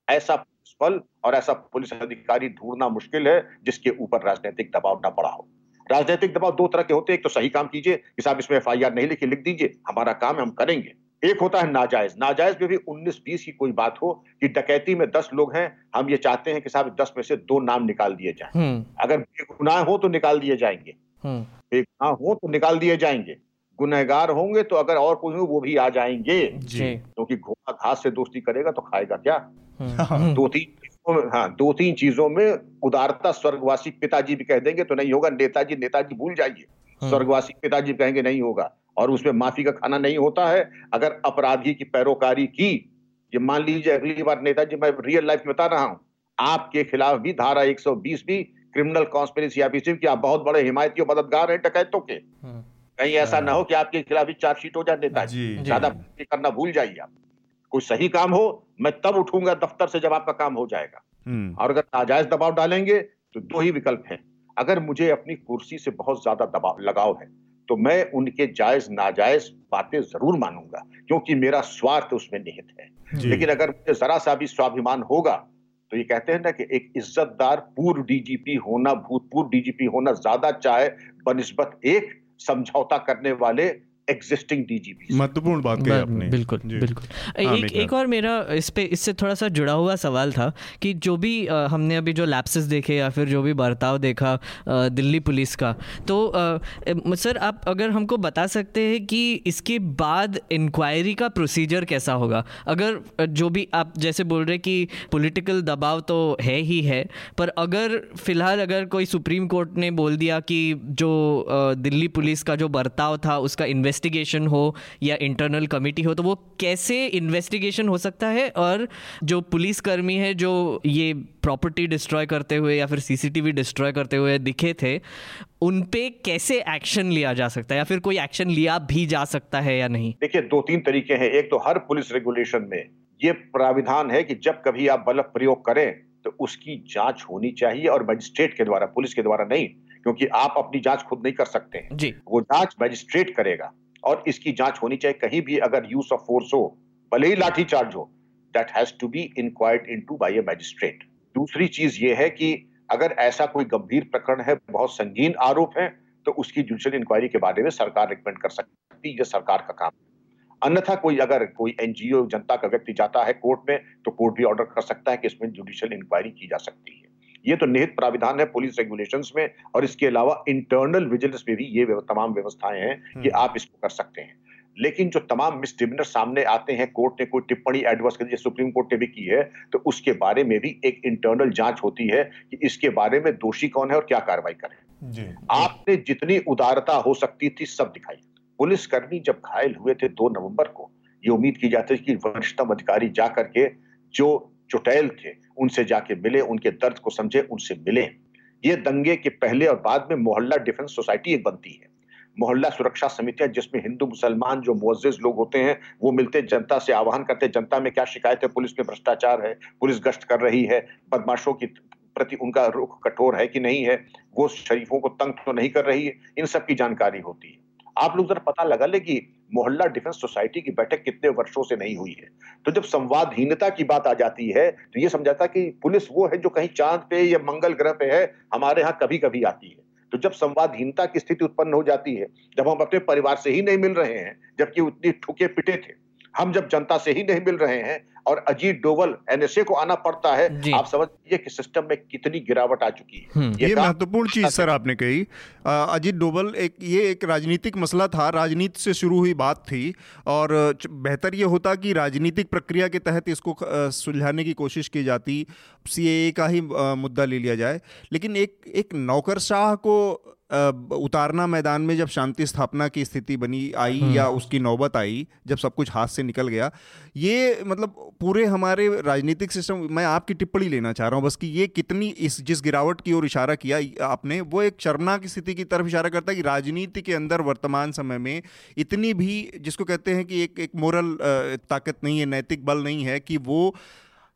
[SPEAKER 3] ऐसा बल और ऐसा पुलिस अधिकारी ढूंढना मुश्किल है जिसके ऊपर राजनीतिक दबाव न पड़ा हो राजनीतिक दबाव दो तरह के होते हैं। एक तो सही काम कीजिए कि साहब इसमें एफ़ नहीं लिखी लिख दीजिए। हमारा काम है हम करेंगे। एक होता है नाजायज। नाजायज में भी 19-20 की कोई बात हो कि डकैती में 10 लोग हैं हम ये चाहते हैं कि साहब 10 में से दो नाम निकाल दिए जाएँ।
[SPEAKER 4] हम्म।
[SPEAKER 3] अगर बेगुनाह हो तो निकाल दिए जाएँगे।
[SPEAKER 4] हम्म।
[SPEAKER 3] बेगुनाह हो तो निकाल दिए जाएँगे। गुनहगार होंगे तो अगर और कोई वो भी आ जाएँगे।
[SPEAKER 4] जी।
[SPEAKER 3] क्योंकि घोड़ा घास से दोस्ती करेगा तो खाएगा क्या?
[SPEAKER 4] हम्म, हम्म,
[SPEAKER 3] दो तीन चीज़ों में हाँ दो तीन चीज़ों में उदारता स्वर्गवासी पिताजी भी कह देंगे तो नहीं होगा। नेताजी नेताजी भूल जाइए।
[SPEAKER 4] हम्म।
[SPEAKER 3] स्वर्गवासी पिताजी कहेंगे नहीं होगा। और उसमें माफ़ी का खाना नहीं होता है। अगर अपराधी की पैरोकारी की ये मान लीजिए अगली बार नेताजी मैं रियल लाइफ में बता रहा हूँ आपके खिलाफ भी धारा 120 भी क्रिमिनल कॉन्स्पिरेसी या कि आप बहुत बड़े हिमायती और मददगार हैं डकैतों के।
[SPEAKER 4] हम्म,
[SPEAKER 3] कहीं ऐसा ना हो कि आपके खिलाफ भी चार्जशीट हो जाए नेताजी
[SPEAKER 2] जी
[SPEAKER 3] ज़्यादा करना भूल जाइए आप। कोई सही काम हो मैं तब उठूँगा दफ्तर से जब आपका काम हो जाएगा।
[SPEAKER 2] हम्म,
[SPEAKER 3] और अगर नाजायज दबाव डालेंगे तो दो ही विकल्प हैं। अगर मुझे अपनी कुर्सी से बहुत ज़्यादा दबाव लगाव है तो मैं उनके जायज़ नाजायज बातें ज़रूर मानूँगा क्योंकि मेरा स्वार्थ उसमें निहित है। लेकिन अगर मुझे जरा सा भी स्वाभिमान होगा तो ये कहते हैं ना कि एक इज्जतदार पूर्व डीजीपी होना भूतपूर्व डीजीपी होना ज़्यादा चाहे बनिस्बत एक समझौता करने वाले एग्जिस्टिंग डीजीपी
[SPEAKER 2] महत्वपूर्ण बात कही आपने।
[SPEAKER 4] बिल्कुल बिल्कुल।
[SPEAKER 2] हाँ,
[SPEAKER 4] एक एक और मेरा इस पे इससे थोड़ा सा जुड़ा हुआ सवाल था कि जो भी अ, हमने अभी जो लैप्सेस देखे या फिर जो भी बर्ताव देखा अ, दिल्ली पुलिस का तो सर आप अगर हमको बता सकते हैं कि इसके बाद इंक्वायरी का प्रोसीजर कैसा होगा? अगर जो भी आप जैसे बोल रहे कि पॉलिटिकल दबाव तो है ही है पर अगर फ़िलहाल अगर कोई सुप्रीम कोर्ट ने बोल दिया कि जो दिल्ली पुलिस का जो बर्ताव था उसका इन्वेस्टिगेशन हो या इंटरनल कमिटी हो तो वो कैसे इन्वेस्टिगेशन हो सकता है? और जो पुलिस कर्मी है जो ये प्रॉपर्टी डिस्ट्रॉय करते हुए या फिर सीसीटीवी डिस्ट्रॉय करते हुए दिखे थे उन पे कैसे एक्शन लिया जा सकता है? या फिर कोई एक्शन लिया भी जा सकता है या नहीं?
[SPEAKER 3] देखिए दो तीन तरीके हैं। एक तो हर पुलिस रेगुलेशन में ये प्राविधान है कि जब कभी आप बल प्रयोग करें तो उसकी जाँच होनी चाहिए और मजिस्ट्रेट के द्वारा पुलिस के द्वारा नहीं क्योंकि आप अपनी जाँच खुद नहीं कर सकते। हैं
[SPEAKER 4] जी।
[SPEAKER 3] वो जाँच मजिस्ट्रेट करेगा। और इसकी जाँच होनी चाहिए। कहीं भी अगर यूज़ ऑफ़ फोर्स हो, भले ही लाठी चार्ज हो that has to be inquired into by a magistrate दूसरी चीज़ ये है कि अगर ऐसा कोई गंभीर प्रकरण है, बहुत संगीन आरोप है तो उसकी जुडिशियल इंक्वायरी के बारे में सरकार रिकमेंड कर सकती है सरकार का काम अन्यथा कोई अगर कोई एनजीओ जनता का व्यक्ति जाता है कोर्ट में तो कोर्ट भी ऑर्डर कर सकता है कि इसमें जुडिशियल इंक्वायरी की जा सकती है। ये तो निहित प्राविधान है पुलिस रेगुलेशंस में और इसके अलावा इंटरनल विजिलेंस में भी ये तमाम व्यवस्थाएँ हैं कि आप इसको कर सकते हैं। लेकिन जो तमाम मिसडिमिनर सामने आते हैं कोर्ट ने कोई टिप्पणी एडवर्स कर दी सुप्रीम कोर्ट ने भी की है तो उसके बारे में भी एक इंटरनल जाँच होती है कि इसके बारे में दोषी कौन है और क्या कार्रवाई करें।
[SPEAKER 2] जी।
[SPEAKER 3] आपने जितनी उदारता हो सकती थी सब दिखाई। पुलिसकर्मी जब घायल हुए थे दो नवंबर को ये उम्मीद की जाती थी कि वरिष्ठतम अधिकारी जा करके जो चुटैल थे, उनसे जाके मिले, उनके दर्द को समझे, उनसे मिले। ये दंगे के पहले और बाद में मोहल्ला डिफेंस सोसाइटी एक बनती है। मोहल्ला सुरक्षा समितियाँ, जिसमें हिंदू, मुसलमान जो मुअज्जिज लोग होते हैं, वो मिलते, जनता से आह्वान करते जनता में क्या शिकायत है, पुलिस में भ्रष्टाचार है, पुलिस गश्त कर रही है, बदमाशों की प्रति उनका रुख कठोर है कि नहीं है, वो शरीफों को तंग तो नहीं कर रही है, इन सब की जानकारी होती है। आप लोग जरा पता लगा ले कि मोहल्ला डिफेंस सोसाइटी की बैठक कितने वर्षों से नहीं हुई है। तो जब संवादहीनता की बात आ जाती है तो ये समझाता कि पुलिस वो है जो कहीं चाँद पे या मंगल ग्रह पे है, हमारे यहाँ कभी कभी आती है। तो जब संवादहीनता की स्थिति उत्पन्न हो जाती है, जब हम अपने परिवार से ही नहीं मिल रहे हैं, जबकि उतनी ठुके पिटे थे हम जब जनता से ही नहीं मिल रहे हैं और अजीत डोवल एनएसए को आना पड़ता है आप समझ लीजिए कि सिस्टम में कितनी गिरावट आ चुकी है।
[SPEAKER 2] हम्म। ये, ये महत्वपूर्ण चीज़ सर आपने कही। अजीत डोवल एक ये एक राजनीतिक मसला था राजनीति से शुरू हुई बात थी और बेहतर ये होता कि राजनीतिक प्रक्रिया के तहत इसको सुलझाने की कोशिश की जाती सी का ही मुद्दा ले लिया जाए। लेकिन एक एक नौकरशाह को उतारना मैदान में जब शांति स्थापना की स्थिति बनी आई हम्म। या उसकी नौबत आई जब सब कुछ हाथ से निकल गया ये मतलब पूरे हमारे राजनीतिक सिस्टम मैं आपकी टिप्पणी लेना चाह रहा हूँ बस कि ये कितनी इस जिस गिरावट की ओर इशारा किया आपने वो एक शर्मनाक स्थिति की तरफ़ इशारा करता है कि राजनीति के अंदर वर्तमान समय में इतनी भी जिसको कहते हैं कि एक एक मोरल ताकत नहीं है नैतिक बल नहीं है कि वो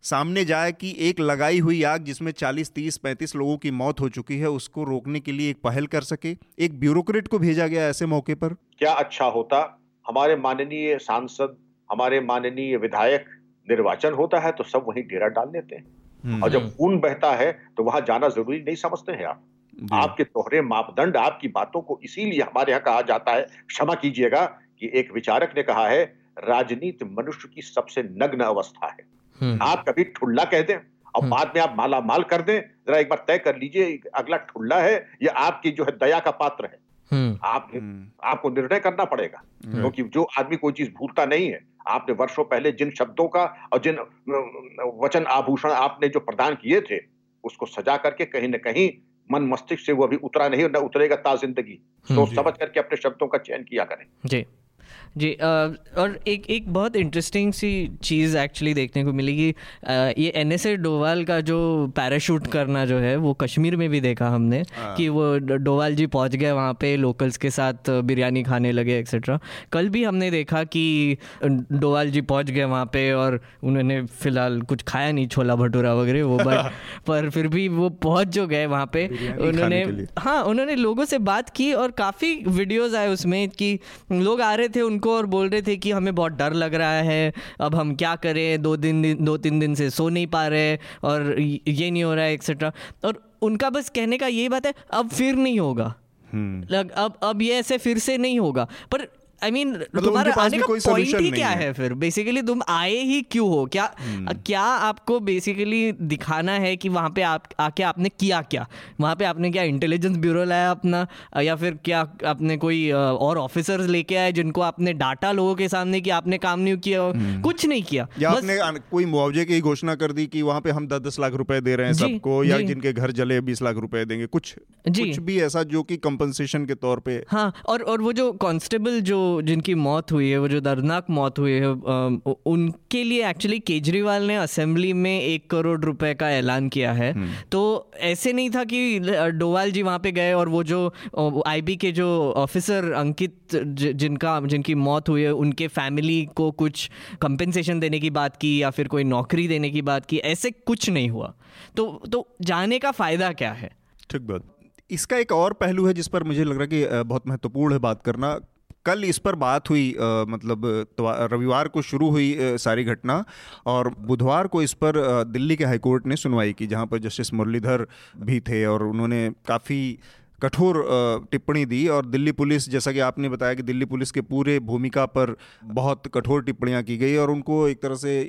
[SPEAKER 2] सामने जाए कि एक लगाई हुई आग जिसमें 40, 30, 35 लोगों की मौत हो चुकी है उसको रोकने के लिए एक पहल कर सके। एक ब्यूरोक्रेट को भेजा गया ऐसे मौके पर।
[SPEAKER 3] क्या अच्छा होता? हमारे माननीय सांसद हमारे माननीय विधायक निर्वाचन होता है तो सब वहीं डेरा डाल लेते हैं। हम्म। और जब खून बहता है तो वहाँ जाना ज़रूरी नहीं समझते हैं आप। आपके तोहरे मापदंड आपकी बातों को इसीलिए हमारे यहाँ कहा जाता है। क्षमा कीजिएगा कि एक विचारक ने कहा है राजनीति मनुष्य की सबसे नग्न अवस्था है। हम्म। आप कभी ठुल्ला कह दें और हम्म। बाद में आप माला माल कर दें जरा एक बार तय कर लीजिए अगला ठुल्ला है या आपकी जो है दया का पात्र है। हम्म। आप आपको निर्णय करना पड़ेगा क्योंकि जो आदमी कोई चीज़ भूलता नहीं है आपने वर्षों पहले जिन शब्दों का और जिन वचन आभूषण आपने जो प्रदान किए थे उसको सजा करके कहीं ना कहीं मन मस्तिष्क से वो अभी उतरा नहीं और न उतरेगा ता ज़िंदगी। सोच समझ करके अपने शब्दों का चयन किया करें।
[SPEAKER 4] जी। जी और एक एक बहुत इंटरेस्टिंग सी चीज़ एक्चुअली देखने को मिली कि ये एन एस डोवाल का जो पैराशूट करना जो है वो कश्मीर में भी देखा हमने हाँ। कि वो डोवाल जी पहुँच गए वहाँ पे लोकल्स के साथ बिरयानी खाने लगे एक्सेट्रा कल भी हमने देखा कि डोवाल जी पहुँच गए वहाँ पे और उन्होंने फ़िलहाल कुछ खाया नहीं छोला भटूरा वगैरह वो बट पर फिर भी वो पहुँच जो गए वहाँ पे उन्होंने हाँ उन्होंने लोगों से बात की और काफ़ी वीडियोज़ आए उसमें कि लोग आ रहे थे उनको और बोल रहे थे कि हमें बहुत डर लग रहा है अब हम क्या करें? दो दिन दो तीन दिन से सो नहीं पा रहे और ये नहीं हो रहा है एक्सेट्रा और उनका बस कहने का यही बात है अब फिर नहीं होगा। हम्म। लग अब अब ये ऐसे फिर से नहीं होगा। पर आई मीन मतलब तुम्हारा आने का पॉइंट ही क्या है, फिर? बेसिकली तुम आए ही क्यों हो? क्या hmm. क्या आपको बेसिकली दिखाना है कि वहाँ पे आप आके आपने किया क्या? वहाँ पे आपने क्या इंटेलिजेंस ब्यूरो लाया अपना? या फिर क्या आपने कोई और ऑफिसर्स लेके आए जिनको आपने डाटा लोगों के सामने कि आपने काम नहीं किया hmm. कुछ नहीं किया।
[SPEAKER 2] या आपने कोई मुआवजे की घोषणा कर दी कि वहाँ पे हम दस दस लाख रुपए दे रहे हैं सबको या जिनके घर जले बीस लाख रुपए देंगे? कुछ कुछ भी ऐसा जो कि कंपनसेशन के तौर पे
[SPEAKER 4] हाँ और और वो जो कांस्टेबल जो जिनकी मौत हुई है वो जो दर्दनाक मौत हुई है उनके लिए एक्चुअली केजरीवाल ने असेंबली में एक करोड़ रुपए का ऐलान किया है। हम्म। तो ऐसे नहीं था कि डोवाल जी वहाँ पे गए और वो जो आईबी के जो ऑफिसर अंकित जिनका जिनकी मौत हुई है उनके फैमिली को कुछ कंपेंसेशन देने की बात की या फिर कोई नौकरी देने की बात की ऐसे कुछ नहीं हुआ। तो तो जाने का फ़ायदा क्या है?
[SPEAKER 2] ठीक बात। इसका एक और पहलू है जिस पर मुझे लग रहा है कि बहुत महत्वपूर्ण है बात करना। कल इस पर बात हुई आ, मतलब रविवार को शुरू हुई आ, सारी घटना और बुधवार को इस पर आ, दिल्ली के हाईकोर्ट ने सुनवाई की जहाँ पर जस्टिस मुरलीधर भी थे और उन्होंने काफ़ी कठोर टिप्पणी दी और दिल्ली पुलिस जैसा कि आपने बताया कि दिल्ली पुलिस के पूरे भूमिका पर बहुत कठोर टिप्पणियाँ की गई और उनको एक तरह से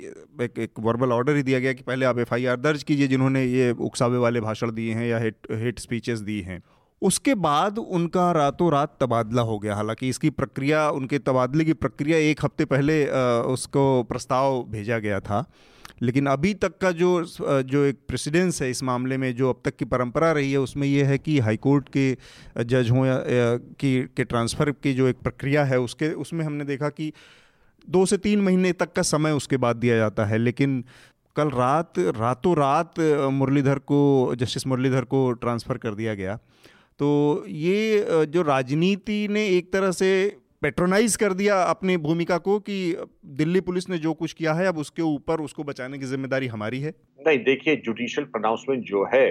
[SPEAKER 2] एक एक वर्बल ऑर्डर ही दिया गया कि पहले आप एफआईआर दर्ज कीजिए जिन्होंने ये उकसावे वाले भाषण दिए हैं या हेट हेट स्पीचेस दी हैं। उसके बाद उनका रातों रात तबादला हो गया। हालाँकि इसकी प्रक्रिया उनके तबादले की प्रक्रिया एक हफ़्ते पहले उसको प्रस्ताव भेजा गया था। लेकिन अभी तक का जो जो एक प्रेसिडेंस है इस मामले में जो अब तक की परंपरा रही है उसमें यह है कि हाईकोर्ट के जज हों या, की के ट्रांसफ़र की जो एक प्रक्रिया है उसके उसमें हमने देखा कि दो से तीन महीने तक का समय उसके बाद दिया जाता है। लेकिन कल रात रातों रात मुरलीधर को जस्टिस मुरलीधर को ट्रांसफ़र कर दिया गया। तो ये जो राजनीति ने एक तरह से पेट्रोनाइज कर दिया अपनी भूमिका को कि दिल्ली पुलिस ने जो कुछ किया है अब उसके ऊपर उसको बचाने की ज़िम्मेदारी हमारी है।
[SPEAKER 3] नहीं देखिए जुडिशियल प्रोनाउंसमेंट जो है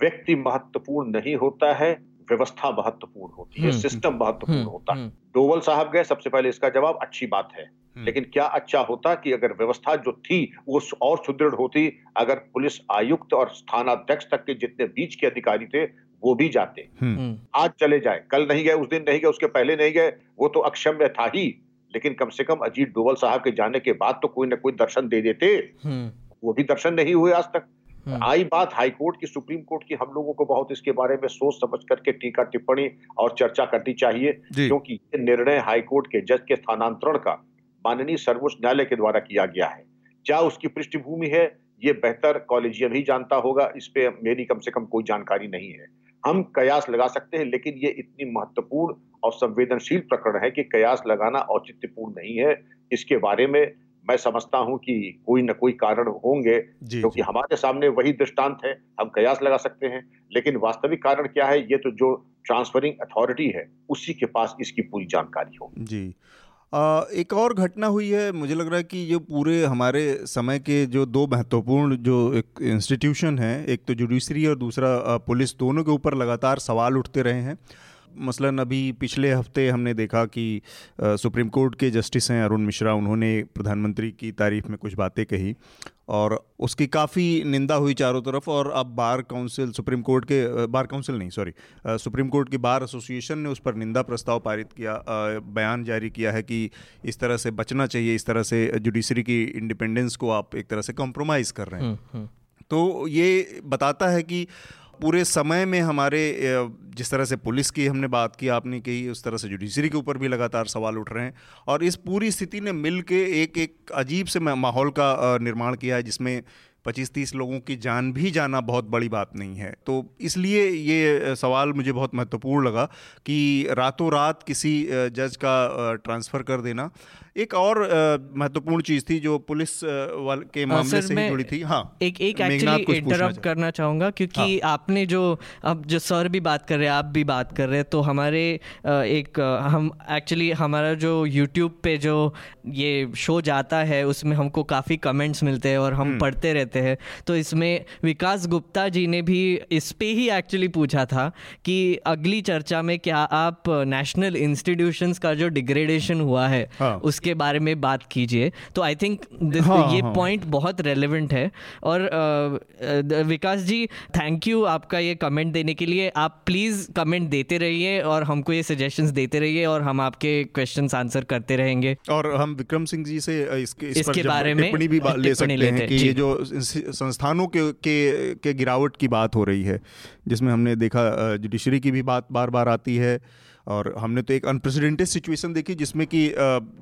[SPEAKER 3] व्यक्ति महत्वपूर्ण नहीं होता है व्यवस्था महत्वपूर्ण होती है सिस्टम हम्म, महत्वपूर्ण हम्म, होता है। हम्म। डोवल साहब गए सबसे पहले इसका जवाब अच्छी बात है। लेकिन क्या अच्छा होता कि अगर व्यवस्था जो थी वो और सुदृढ़ होती अगर पुलिस आयुक्त और थानाध्यक्ष तक के जितने बीच के अधिकारी थे वो भी जाते। हम्म। हम्म। आज चले जाए। कल नहीं गए उस दिन नहीं गए उसके पहले नहीं गए वो तो अक्षम्य था ही। लेकिन कम से कम अजीत डोवल साहब के जाने के बाद तो कोई ना कोई दर्शन दे देते।
[SPEAKER 4] हम्म,
[SPEAKER 3] वो भी दर्शन नहीं हुए आज तक। आई बात हाई कोर्ट की सुप्रीम कोर्ट की हम लोगों को बहुत इसके बारे में सोच समझ करके टीका टिप्पणी और चर्चा करनी चाहिए। क्योंकि ये निर्णय हाई कोर्ट के जज के स्थानांतरण का माननीय सर्वोच्च न्यायालय के द्वारा किया गया है। क्या उसकी पृष्ठभूमि है ये बेहतर कॉलेजियम ही जानता होगा। इस पे मेरी कम से कम कोई जानकारी नहीं है। हम कयास लगा सकते हैं लेकिन ये इतनी महत्वपूर्ण और संवेदनशील प्रकरण है कि कयास लगाना औचित्यपूर्ण नहीं है। इसके बारे में मैं समझता हूँ कि कोई ना कोई कारण होंगे क्योंकि हमारे सामने वही दृष्टांत है हम कयास लगा सकते हैं। लेकिन वास्तविक कारण क्या है ये तो जो ट्रांसफरिंग अथॉरिटी है उसी के पास इसकी पूरी जानकारी हो
[SPEAKER 2] जी। एक और घटना हुई है, मुझे लग रहा है कि ये पूरे हमारे समय के जो दो महत्वपूर्ण जो एक इंस्टीट्यूशन हैं, एक तो जुडिशरी और दूसरा पुलिस दोनों के ऊपर लगातार सवाल उठते रहे हैं। मसलन अभी पिछले हफ़्ते हमने देखा कि सुप्रीम कोर्ट के जस्टिस हैं अरुण मिश्रा उन्होंने प्रधानमंत्री की तारीफ़ में कुछ बातें कही और उसकी काफ़ी निंदा हुई चारों तरफ़ और अब बार काउंसिल सुप्रीम कोर्ट के बार काउंसिल नहीं सॉरी सुप्रीम कोर्ट की बार एसोसिएशन ने उस पर निंदा प्रस्ताव पारित किया बयान जारी किया है कि इस तरह से बचना चाहिए इस तरह से जुडिशरी की इंडिपेंडेंस को आप एक तरह से कॉम्प्रोमाइज़ कर रहे हैं।
[SPEAKER 4] हम्म, हम्म,
[SPEAKER 2] तो ये बताता है कि पूरे समय में हमारे जिस तरह से पुलिस की हमने बात की, आपने कही उस तरह से जुडिशरी के ऊपर भी लगातार सवाल उठ रहे हैं। और इस पूरी स्थिति ने मिल के एक एक अजीब से माहौल का निर्माण किया है, जिसमें पच्चीस तीस लोगों की जान भी जाना बहुत बड़ी बात नहीं है। तो इसलिए ये सवाल मुझे बहुत महत्वपूर्ण लगा कि रातों रात किसी जज का ट्रांसफ़र कर देना एक और महत्वपूर्ण चीज़ थी जो पुलिस वाल के मामले से ही जुड़ी थी हाँ
[SPEAKER 4] एक एक एक्चुअली इंटरप्ट करना चाहूँगा क्योंकि हाँ. आपने जो अब जो सर भी बात कर रहे हैं आप भी बात कर रहे हैं तो हमारे एक हम एक्चुअली हमारा जो यूट्यूब पे जो ये शो जाता है उसमें हमको काफ़ी कमेंट्स मिलते हैं और
[SPEAKER 2] हम्म।
[SPEAKER 4] हम पढ़ते रहते हैं तो इसमें विकास गुप्ता जी ने भी इस पे ही एक्चुअली पूछा था कि अगली चर्चा में क्या आप नेशनल इंस्टीट्यूशंस का जो डिग्रेडेशन हुआ है
[SPEAKER 2] हाँ।
[SPEAKER 4] उसके बारे में बात कीजिए। तो आई थिंक
[SPEAKER 2] हाँ,
[SPEAKER 4] ये पॉइंट हाँ। बहुत रेलेवेंट है। और विकास जी थैंक यू आपका ये कमेंट देने के लिए। आप प्लीज़ कमेंट देते रहिए और हमको ये सजेशंस देते रहिए और हम आपके क्वेश्चंस आंसर करते रहेंगे।
[SPEAKER 2] और हम विक्रम सिंह जी से इसके इस
[SPEAKER 4] इसके बारे में
[SPEAKER 2] टिप्पणी भी बा- ले सकते हैं
[SPEAKER 4] हैं,
[SPEAKER 2] कि ये जो। संस्थानों के के के गिरावट की बात हो रही है जिसमें हमने देखा जुडिशरी की भी बात बार बार आती है और हमने तो एक अनप्रेसिडेंटेड सिचुएशन देखी जिसमें कि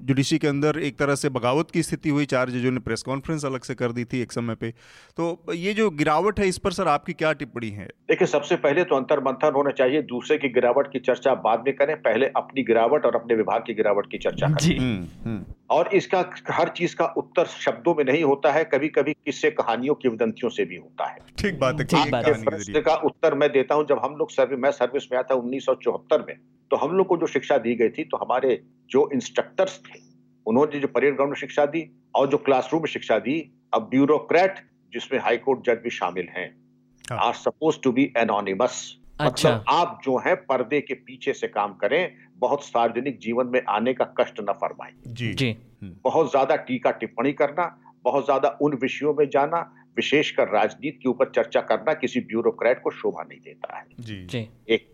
[SPEAKER 2] जुडिशरी के अंदर एक तरह से बगावत की स्थिति हुई। चार जजों ने प्रेस कॉन्फ्रेंस अलग से कर दी थी एक समय पे। तो ये जो गिरावट है इस पर सर आपकी क्या टिप्पणी है?
[SPEAKER 3] देखिए सबसे पहले तो अंतर मंथन होना चाहिए। दूसरे की गिरावट की चर्चा बाद में करें। पहले अपनी गिरावट और अपने विभाग की गिरावट की चर्चा करें।
[SPEAKER 4] जी।
[SPEAKER 2] हम्म, हम्म,
[SPEAKER 3] और इसका हर चीज़ का उत्तर शब्दों में नहीं होता है। कभी कभी किस्से कहानियों की किवदंतियों से भी होता है।
[SPEAKER 2] ठीक बात है
[SPEAKER 4] ठीक बात है।
[SPEAKER 3] प्रश्न का उत्तर मैं देता हूँ। जब हम लोग सर्विस मैं सर्विस में आया था उन्नीस सौ चौहत्तर में तो हम लोग को जो शिक्षा दी गई थी तो हमारे जो इंस्ट्रक्टर्स थे उन्होंने जो परेड ग्राउंड में शिक्षा दी और जो क्लासरूम में शिक्षा दी अब ब्यूरोक्रेट जिसमें हाई कोर्ट जज भी शामिल हैं
[SPEAKER 2] हाँ।
[SPEAKER 3] Are suppose to be anonymous
[SPEAKER 4] अच्छा।
[SPEAKER 3] मतलब आप जो है पर्दे के पीछे से काम करें बहुत सार्वजनिक जीवन में आने का कष्ट न फरमाएँ।
[SPEAKER 2] जी।
[SPEAKER 4] जी।
[SPEAKER 3] बहुत ज़्यादा टीका टिप्पणी करना बहुत ज़्यादा उन विषयों में जाना विशेषकर राजनीति के ऊपर चर्चा करना किसी ब्यूरोक्रेट को शोभा नहीं देता है।
[SPEAKER 2] जी।
[SPEAKER 4] जी।
[SPEAKER 3] एक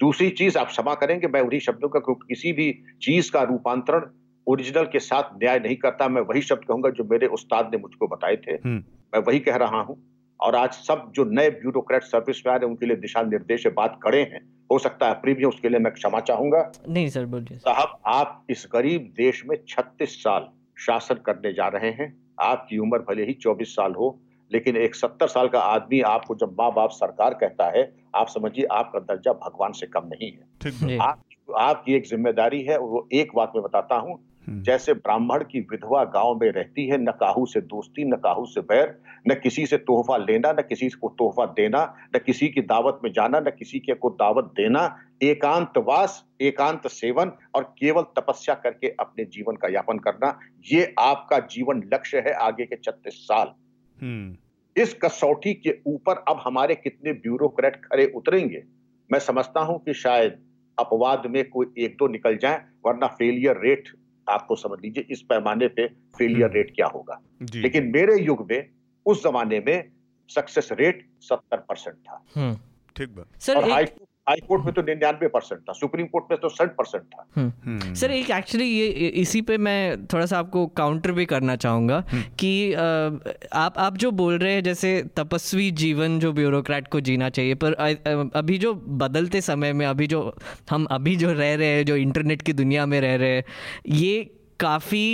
[SPEAKER 3] दूसरी चीज़ आप क्षमा करेंगे मैं उन्हीं शब्दों का किसी भी चीज़ का रूपांतरण ओरिजिनल के साथ न्याय नहीं करता मैं वही शब्द कहूँगा जो मेरे उस्ताद ने मुझको बताए थे।
[SPEAKER 2] हम्म।
[SPEAKER 3] मैं वही कह रहा हूँ। और आज सब जो नए ब्यूरोक्रेट सर्विस में आ रहे हैं उनके लिए दिशा निर्देश बात कड़े हैं। हो सकता है प्रीमियम उसके लिए मैं क्षमा चाहूँगा।
[SPEAKER 4] नहीं सर बोलिए
[SPEAKER 3] साहब आप इस गरीब देश में 36 साल शासन करने जा रहे हैं। आपकी उम्र भले ही 24 साल हो लेकिन एक 70 साल का आदमी आपको जब माँ बाप सरकार कहता है आप समझिए आपका दर्जा भगवान से कम नहीं है। आप आपकी एक ज़िम्मेदारी है वो एक बात मैं बताता हूँ
[SPEAKER 2] हम्म।
[SPEAKER 3] जैसे ब्राह्मण की विधवा गाँव में रहती है न काहू से दोस्ती न काहू से बैर न किसी से तोहफा लेना न किसी को तोहफा देना न किसी की दावत में जाना न किसी के को दावत देना एकांतवास एकांत सेवन और केवल तपस्या करके अपने जीवन का यापन करना ये आपका जीवन लक्ष्य है आगे के छत्तीस साल। इस कसौटी के ऊपर अब हमारे कितने ब्यूरोक्रेट खड़े उतरेंगे? मैं समझता हूँ कि शायद अपवाद में कोई एक दो निकल जाए वरना फेलियर रेट आपको समझ लीजिए इस पैमाने पे फेलियर
[SPEAKER 2] हम्म।
[SPEAKER 3] रेट क्या होगा? लेकिन मेरे युग में उस जमाने में सक्सेस रेट सत्तर परसेंट था।
[SPEAKER 4] हम्म।
[SPEAKER 2] ठीक बात।
[SPEAKER 4] सर
[SPEAKER 3] और
[SPEAKER 4] एक
[SPEAKER 3] हाई कोर्ट में तो निन्यानवे परसेंट था सुप्रीम कोर्ट में तो साठ परसेंट था
[SPEAKER 4] हम्म। हम्म। सर एक एक्चुअली ये इसी पे मैं थोड़ा सा आपको काउंटर भी करना चाहूँगा हम्म। कि आप आप जो बोल रहे हैं जैसे तपस्वी जीवन जो ब्यूरोक्रेट को जीना चाहिए पर अभी जो बदलते समय में अभी जो हम अभी जो रह रहे हैं जो इंटरनेट की दुनिया में रह रहे हैं ये काफ़ी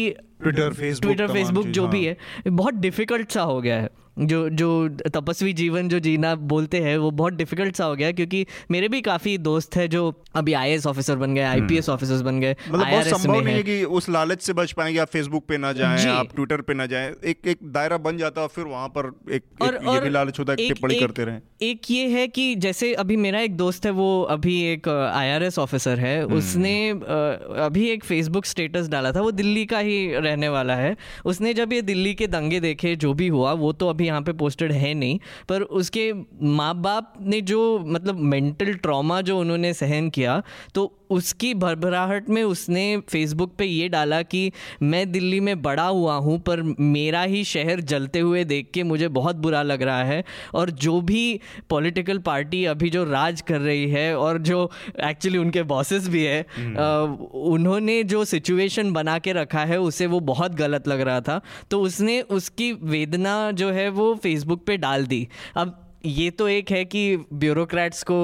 [SPEAKER 2] ट्विटर फेसबुक
[SPEAKER 4] ट्विटर फेसबुक जो भी हाँ। है बहुत डिफ़िकल्ट सा हो गया है जो जो तपस्वी जीवन जो जीना बोलते हैं वो बहुत डिफ़िकल्ट सा हो गया क्योंकि मेरे भी काफ़ी दोस्त है जो अभी आई ऑफिसर बन गए आईपीएस हम्म। ऑफिसर्स बन गए
[SPEAKER 2] मतलब बहुत संभव नहीं है कि उस लालच से बच पाएँगे आप फेसबुक पे ना जाएँ आप ट्विटर पे ना जाएँ। एक एक दायरा बन जाता है फिर वहाँ पर एक, और, एक और ये भी लालच होता है टिप्पणी करते रहें।
[SPEAKER 4] एक ये है कि जैसे अभी मेरा एक दोस्त है वो अभी एक आईआरएस ऑफिसर है। हम्म। उसने अभी एक फेसबुक स्टेटस डाला था वो दिल्ली का ही रहने वाला है। उसने जब ये दिल्ली के दंगे देखे जो भी हुआ वो तो अभी अभी यहाँ पे पोस्टेड है नहीं, पर उसके माँ बाप ने जो मतलब मेंटल ट्रॉमा जो उन्होंने सहन किया तो उसकी भरभराहट में उसने फेसबुक पे ये डाला कि मैं दिल्ली में बड़ा हुआ हूँ पर मेरा ही शहर जलते हुए देख के मुझे बहुत बुरा लग रहा है और जो भी पॉलिटिकल पार्टी अभी जो राज कर रही है और जो एक्चुअली उनके बॉसेस भी है हम्म। उन्होंने जो सिचुएशन बना के रखा है उसे वो बहुत गलत लग रहा था तो उसने उसकी वेदना जो है वो फेसबुक पे डाल दी अब ये तो एक है कि ब्यूरोक्रेट्स को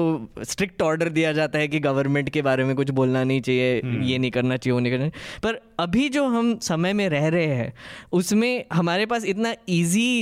[SPEAKER 4] स्ट्रिक्ट ऑर्डर दिया जाता है कि गवर्नमेंट के बारे में कुछ बोलना नहीं चाहिए हम्म। ये नहीं करना चाहिए वो नहीं करना पर अभी जो हम समय में रह रहे हैं उसमें हमारे पास इतना ईजी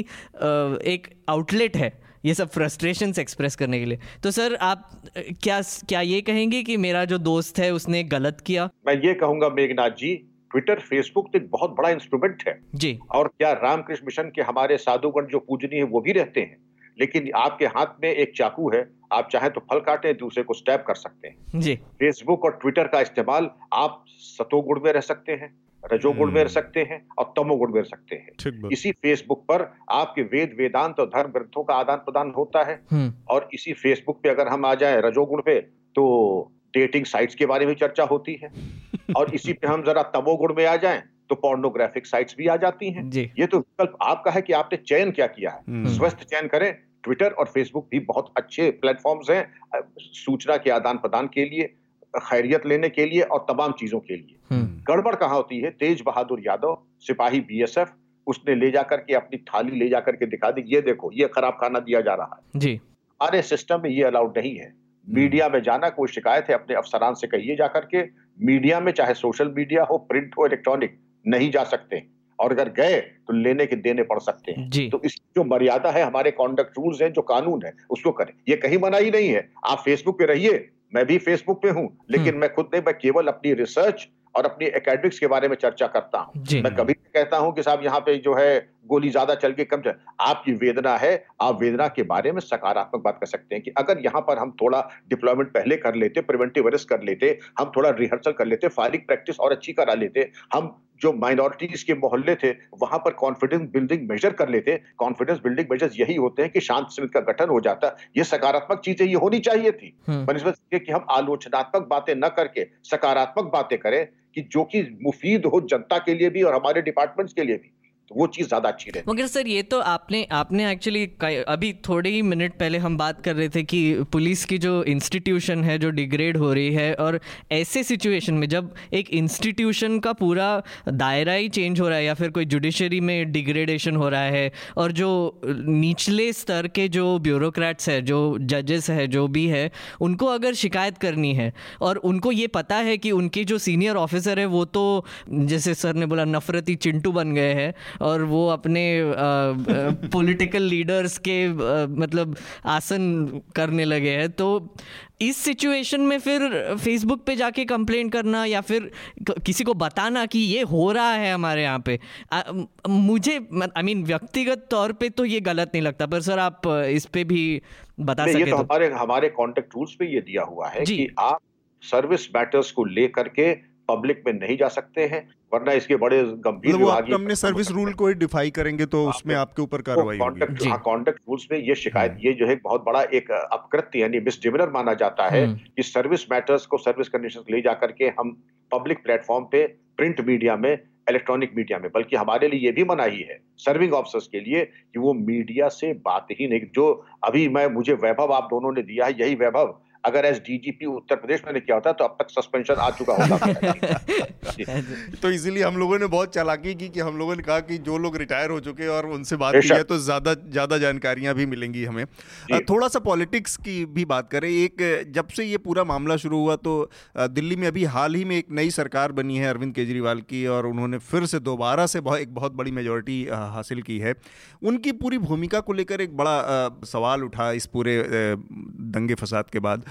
[SPEAKER 4] एक आउटलेट है ये सब फ्रस्ट्रेशन एक्सप्रेस करने के लिए। तो सर आप क्या क्या ये कहेंगे कि मेरा जो दोस्त है उसने गलत किया?
[SPEAKER 3] मैं ये कहूँगा मेघनाथ जी ट्विटर फेसबुक तो एक बहुत बड़ा इंस्ट्रूमेंट है।
[SPEAKER 4] जी।
[SPEAKER 3] और क्या रामकृष्ण मिशन के हमारे साधुगण जो पूजनीय है वो भी रहते हैं। लेकिन आपके हाथ में एक चाकू है आप चाहे तो फल काटे दूसरे को स्टैप कर सकते हैं।
[SPEAKER 4] जी।
[SPEAKER 3] फेसबुक और ट्विटर का इस्तेमाल आप सतोगुण में रह सकते हैं रजोगुण में रह हम्म। सकते हैं और तमोगुण में रह सकते हैं। इसी फेसबुक पर आपके वेद वेदांत और धर्म ग्रंथों का आदान प्रदान होता है। हम्म। और इसी फेसबुक पे अगर हम आ जाए रजोगुण पे तो डेटिंग साइट्स के बारे में चर्चा होती है। और इसी पे हम जरा तमोगुण में आ जाएँ तो पोर्नोग्राफिक साइट्स भी आ जाती हैं। ये तो विकल्प आपका है कि आपने चयन क्या किया है। हम्म। स्वस्थ चयन करें ट्विटर और फेसबुक भी बहुत अच्छे प्लेटफॉर्म्स हैं सूचना के आदान प्रदान के लिए खैरियत लेने के लिए और तमाम चीज़ों के लिए। हम्म। गड़बड़ कहाँ होती है? तेज बहादुर यादव सिपाही बीएसएफ उसने ले जाकर के अपनी थाली ले जाकर के दिखा दी ये देखो ये खराब खाना दिया जा रहा
[SPEAKER 4] है। जी।
[SPEAKER 3] हमारे सिस्टम में ये अलाउड नहीं है। मीडिया। में जाना कोई शिकायत है अपने अफसरान से कहिए जाकर के मीडिया में चाहे सोशल मीडिया हो प्रिंट हो इलेक्ट्रॉनिक नहीं जा सकते। और अगर गए तो लेने के देने पड़ सकते हैं। तो इस जो मर्यादा है हमारे कॉन्डक्ट रूल्स हैं जो कानून है उसको करें। ये कहीं मना ही नहीं है। आप फेसबुक पे रहिए मैं भी फेसबुक पे हूँ लेकिन हम्म। मैं खुद नहीं मैं केवल अपनी रिसर्च और अपनी एकेडमिक्स के बारे में चर्चा करता हूँ। मैं कभी कहता हूँ कि साहब यहाँ पे जो है गोली ज़्यादा चल के कम चल। आपकी वेदना है आप वेदना के बारे में सकारात्मक बात कर सकते हैं कि अगर यहाँ पर हम थोड़ा डिप्लॉयमेंट पहले कर लेते प्रिवेंटिव अरेस्ट कर लेते हम थोड़ा रिहर्सल कर लेते फायरिंग प्रैक्टिस और अच्छी करा लेते हम जो माइनॉरिटीज के मोहल्ले थे वहाँ पर कॉन्फिडेंस बिल्डिंग मेजर कर लेते कॉन्फिडेंस बिल्डिंग मेजर्स यही होते हैं कि शांत समिति का गठन हो जाता। ये सकारात्मक चीज़ें ये होनी चाहिए थी। हम्म। कि हम आलोचनात्मक बातें न करके सकारात्मक बातें करें कि जो कि मुफीद हो जनता के लिए भी और हमारे डिपार्टमेंट्स के लिए भी। तो वो चीज़ ज़्यादा अच्छी रहती
[SPEAKER 4] मगर सर, ये तो आपने आपने एक्चुअली अभी थोड़े ही मिनट पहले हम बात कर रहे थे कि पुलिस की जो इंस्टीट्यूशन है, जो डिग्रेड हो रही है और ऐसे सिचुएशन में जब एक इंस्टीट्यूशन का पूरा दायरा ही चेंज हो रहा है या फिर कोई जुडिशरी में डिग्रेडेशन हो रहा है और जो निचले स्तर के जो ब्यूरोक्रेट्स है, जो जजेस है, जो भी है, उनको अगर शिकायत करनी है और उनको ये पता है कि उनके जो सीनियर ऑफिसर है, वो तो जैसे सर ने बोला, नफरती चिंटू बन गए हैं और वो अपने पॉलिटिकल लीडर्स के मतलब आसन करने लगे हैं। तो इस सिचुएशन में फिर फेसबुक पे जाके कंप्लेन करना या फिर किसी को बताना कि ये हो रहा है हमारे यहाँ पे आ, मुझे आई मीन व्यक्तिगत तौर पे तो ये गलत नहीं लगता पर सर आप इस पे भी बता सके
[SPEAKER 3] तो, तो। हमारे हमारे कॉन्टेक्ट रूल्स पे ये दिया हुआ है कि आप सर्विस मैटर्स को लेकर के पब्लिक में नहीं जा सकते हैं। वरना इसके बड़े गंभीर
[SPEAKER 2] मतलब अपने सर्विस रूल को डिफाई करेंगे तो उसमें आपके ऊपर कार्रवाई
[SPEAKER 3] कॉन्टेक्ट कॉन्टेक्ट रूल्स में ये शिकायत हम्म। ये जो है बहुत बड़ा एक अपकृत्य यानी मिसडिमिनर माना जाता है हम्म। कि सर्विस मैटर्स को सर्विस कंडीशंस ले जाकर के हम पब्लिक प्लेटफॉर्म पे प्रिंट मीडिया में इलेक्ट्रॉनिक मीडिया में बल्कि हमारे लिए ये भी मनाही है सर्विंग ऑफिसर्स के लिए कि वो मीडिया से बात ही नहीं जो अभी मैं मुझे वैभव आप दोनों ने दिया है यही वैभव अगर एस डीजीपी उत्तर प्रदेश में किया होता तो अब तक सस्पेंशन आ चुका होगा।
[SPEAKER 2] तो इसीलिए हम लोगों ने बहुत चालाकी की कि हम लोगों ने कहा कि जो लोग रिटायर हो चुके हैं और उनसे बात की है तो ज़्यादा ज़्यादा जानकारियाँ भी मिलेंगी हमें। थोड़ा सा पॉलिटिक्स की भी बात करें। एक जब से ये पूरा मामला शुरू हुआ तो दिल्ली में अभी हाल ही में एक नई सरकार बनी है अरविंद केजरीवाल की और उन्होंने फिर से दोबारा से बहुत एक बहुत बड़ी मेजोरिटी हासिल की है। उनकी पूरी भूमिका को लेकर एक बड़ा सवाल उठा इस पूरे दंगे फसाद के बाद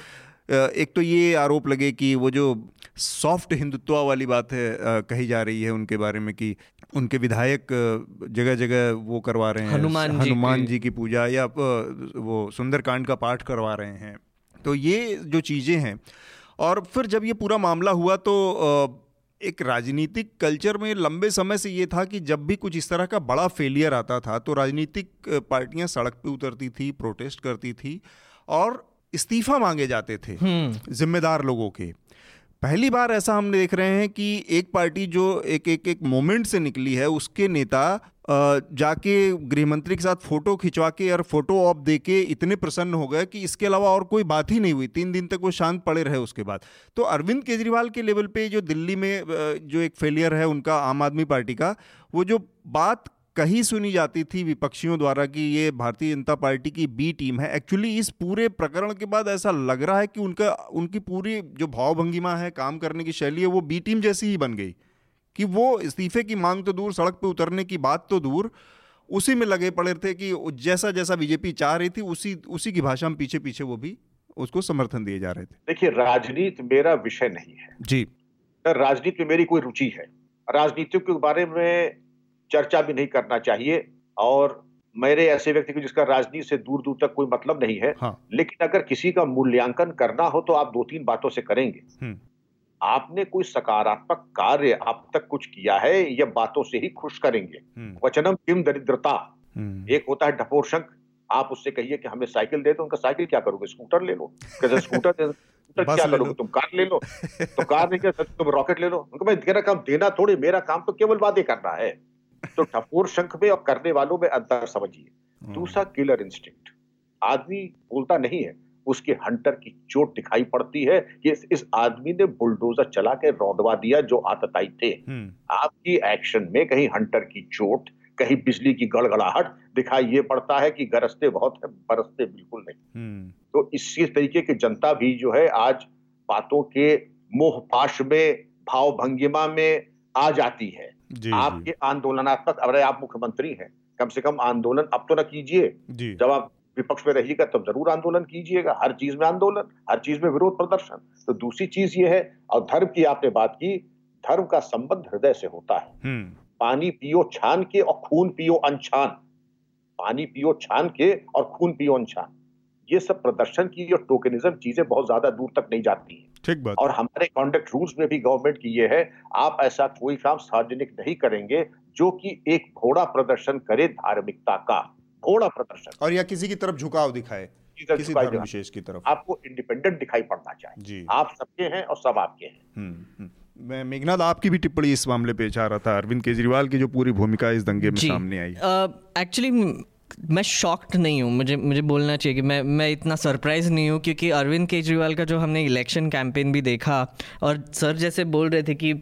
[SPEAKER 2] एक तो ये आरोप लगे कि वो जो सॉफ्ट हिंदुत्व वाली बात है कही जा रही है उनके बारे में कि उनके विधायक जगह जगह वो करवा रहे हैं
[SPEAKER 4] हनुमान जी
[SPEAKER 2] हनुमान जी की पूजा या वो सुंदरकांड का पाठ करवा रहे हैं। तो ये जो चीज़ें हैं और फिर जब ये पूरा मामला हुआ तो एक राजनीतिक कल्चर में लंबे समय से ये था कि जब भी कुछ इस तरह का बड़ा फेलियर आता था तो राजनीतिक पार्टियाँ सड़क पे उतरती थी प्रोटेस्ट करती थी और इस्तीफा मांगे जाते थे हम्म। जिम्मेदार लोगों के। पहली बार ऐसा हम देख रहे हैं कि एक पार्टी जो एक एक एक मोमेंट से निकली है उसके नेता जाके गृह मंत्री के साथ फ़ोटो खिंचवा के और फ़ोटो ऑफ़ दे के इतने प्रसन्न हो गए कि इसके अलावा और कोई बात ही नहीं हुई। तीन दिन तक वो शांत पड़े रहे उसके बाद। तो अरविंद केजरीवाल के लेवल पे जो दिल्ली में जो एक फेलियर है उनका आम आदमी पार्टी का वो जो बात कही सुनी जाती थी विपक्षियों द्वारा कि ये भारतीय जनता पार्टी की बी टीम है। एक्चुअली इस पूरे प्रकरण के बाद ऐसा लग रहा है कि उनका उनकी पूरी जो भावभंगिमा है काम करने की शैली है वो बी टीम जैसी ही बन गई। कि वो इस्तीफे की मांग तो दूर सड़क पे उतरने की बात तो दूर उसी में लगे पड़े थे कि जैसा जैसा बीजेपी चाह रही थी उसी उसी की भाषा में पीछे पीछे वो भी उसको समर्थन दिए जा रहे थे।
[SPEAKER 3] देखिए राजनीति मेरा विषय नहीं है।
[SPEAKER 2] जी।
[SPEAKER 3] राजनीति में मेरी कोई रुचि है राजनीतियों के बारे में चर्चा भी नहीं करना चाहिए। और मेरे ऐसे व्यक्ति को जिसका राजनीति से दूर दूर तक कोई मतलब नहीं है हाँ। लेकिन अगर किसी का मूल्यांकन करना हो तो आप दो तीन बातों से करेंगे। हम्म। आपने कोई सकारात्मक कार्य अब तक कुछ किया है या बातों से ही खुश करेंगे। हम्म। वचनम किम दरिद्रता। हम्म। एक होता है ढपोर शंख आप उससे कहिए कि हमें साइकिल दे दो उनका साइकिल क्या करोगे? स्कूटर ले लो। कैसे स्कूटर दे स्कूटर क्या करोगे? तुम कार ले लो। तो कार नहीं तुम रॉकेट ले लो। उनको मैं तेरा काम देना थोड़ी मेरा काम तो केवल वादे करना है। तो ठपोर शंख में और करने वालों में अंतर समझिए हम्म। दूसरा किलर इंस्टिंक्ट आदमी बोलता नहीं है उसके हंटर की चोट दिखाई पड़ती है कि इस, इस आदमी ने बुलडोजर चला के रौदवा दिया जो आतताई थे हम्म। आपकी एक्शन में कहीं हंटर की चोट कहीं बिजली की गड़गड़ाहट दिखाई ये पड़ता है कि गरजते बहुत है बरसते बिल्कुल नहीं हम्म। तो इसी तरीके की जनता भी जो है आज बातों के मोह पाश में भाव भंगिमा में आ जाती है जी, आपके आंदोलनात्मक अरे आप मुख्यमंत्री हैं कम से कम आंदोलन अब तो ना कीजिए। जब आप विपक्ष में रहिएगा तब ज़रूर आंदोलन कीजिएगा हर चीज़ में आंदोलन हर चीज़ में विरोध प्रदर्शन। तो दूसरी चीज़ ये है और धर्म की आपने बात की धर्म का संबंध हृदय से होता है। हम्म। पानी पियो छान के और खून पियो अनछान। पानी पियो छान के और खून पियो अनछान। ये सब प्रदर्शन की और टोकनिज्म चीज़ें बहुत ज़्यादा दूर तक नहीं जाती हैं।
[SPEAKER 2] ठीक बात।
[SPEAKER 3] और हमारे कॉन्डक्ट रूल्स में भी गवर्नमेंट की ये है आप ऐसा कोई काम सार्वजनिक नहीं करेंगे जो कि एक घोड़ा प्रदर्शन करे धार्मिकता का घोड़ा प्रदर्शन।
[SPEAKER 2] और या किसी की तरफ़ झुकाव दिखाए किसी धर्म विशेष की तरफ़।
[SPEAKER 3] आपको इंडिपेंडेंट दिखाई पड़ना चाहिए। जी। आप सबके हैं और सब आपके हैं।
[SPEAKER 2] हम्म, हम्म। मैं मेघनाथ आपकी भी टिप्पणी इस मामले पे चाह रहा था। अरविंद केजरीवाल की जो पूरी भूमिका इस दंगे में सामने आई।
[SPEAKER 4] एक्चुअली मैं शॉक्ड नहीं हूँ। मुझे मुझे बोलना चाहिए कि मैं मैं इतना सरप्राइज़ नहीं हूँ क्योंकि अरविंद केजरीवाल का जो हमने इलेक्शन कैंपेन भी देखा और सर जैसे बोल रहे थे कि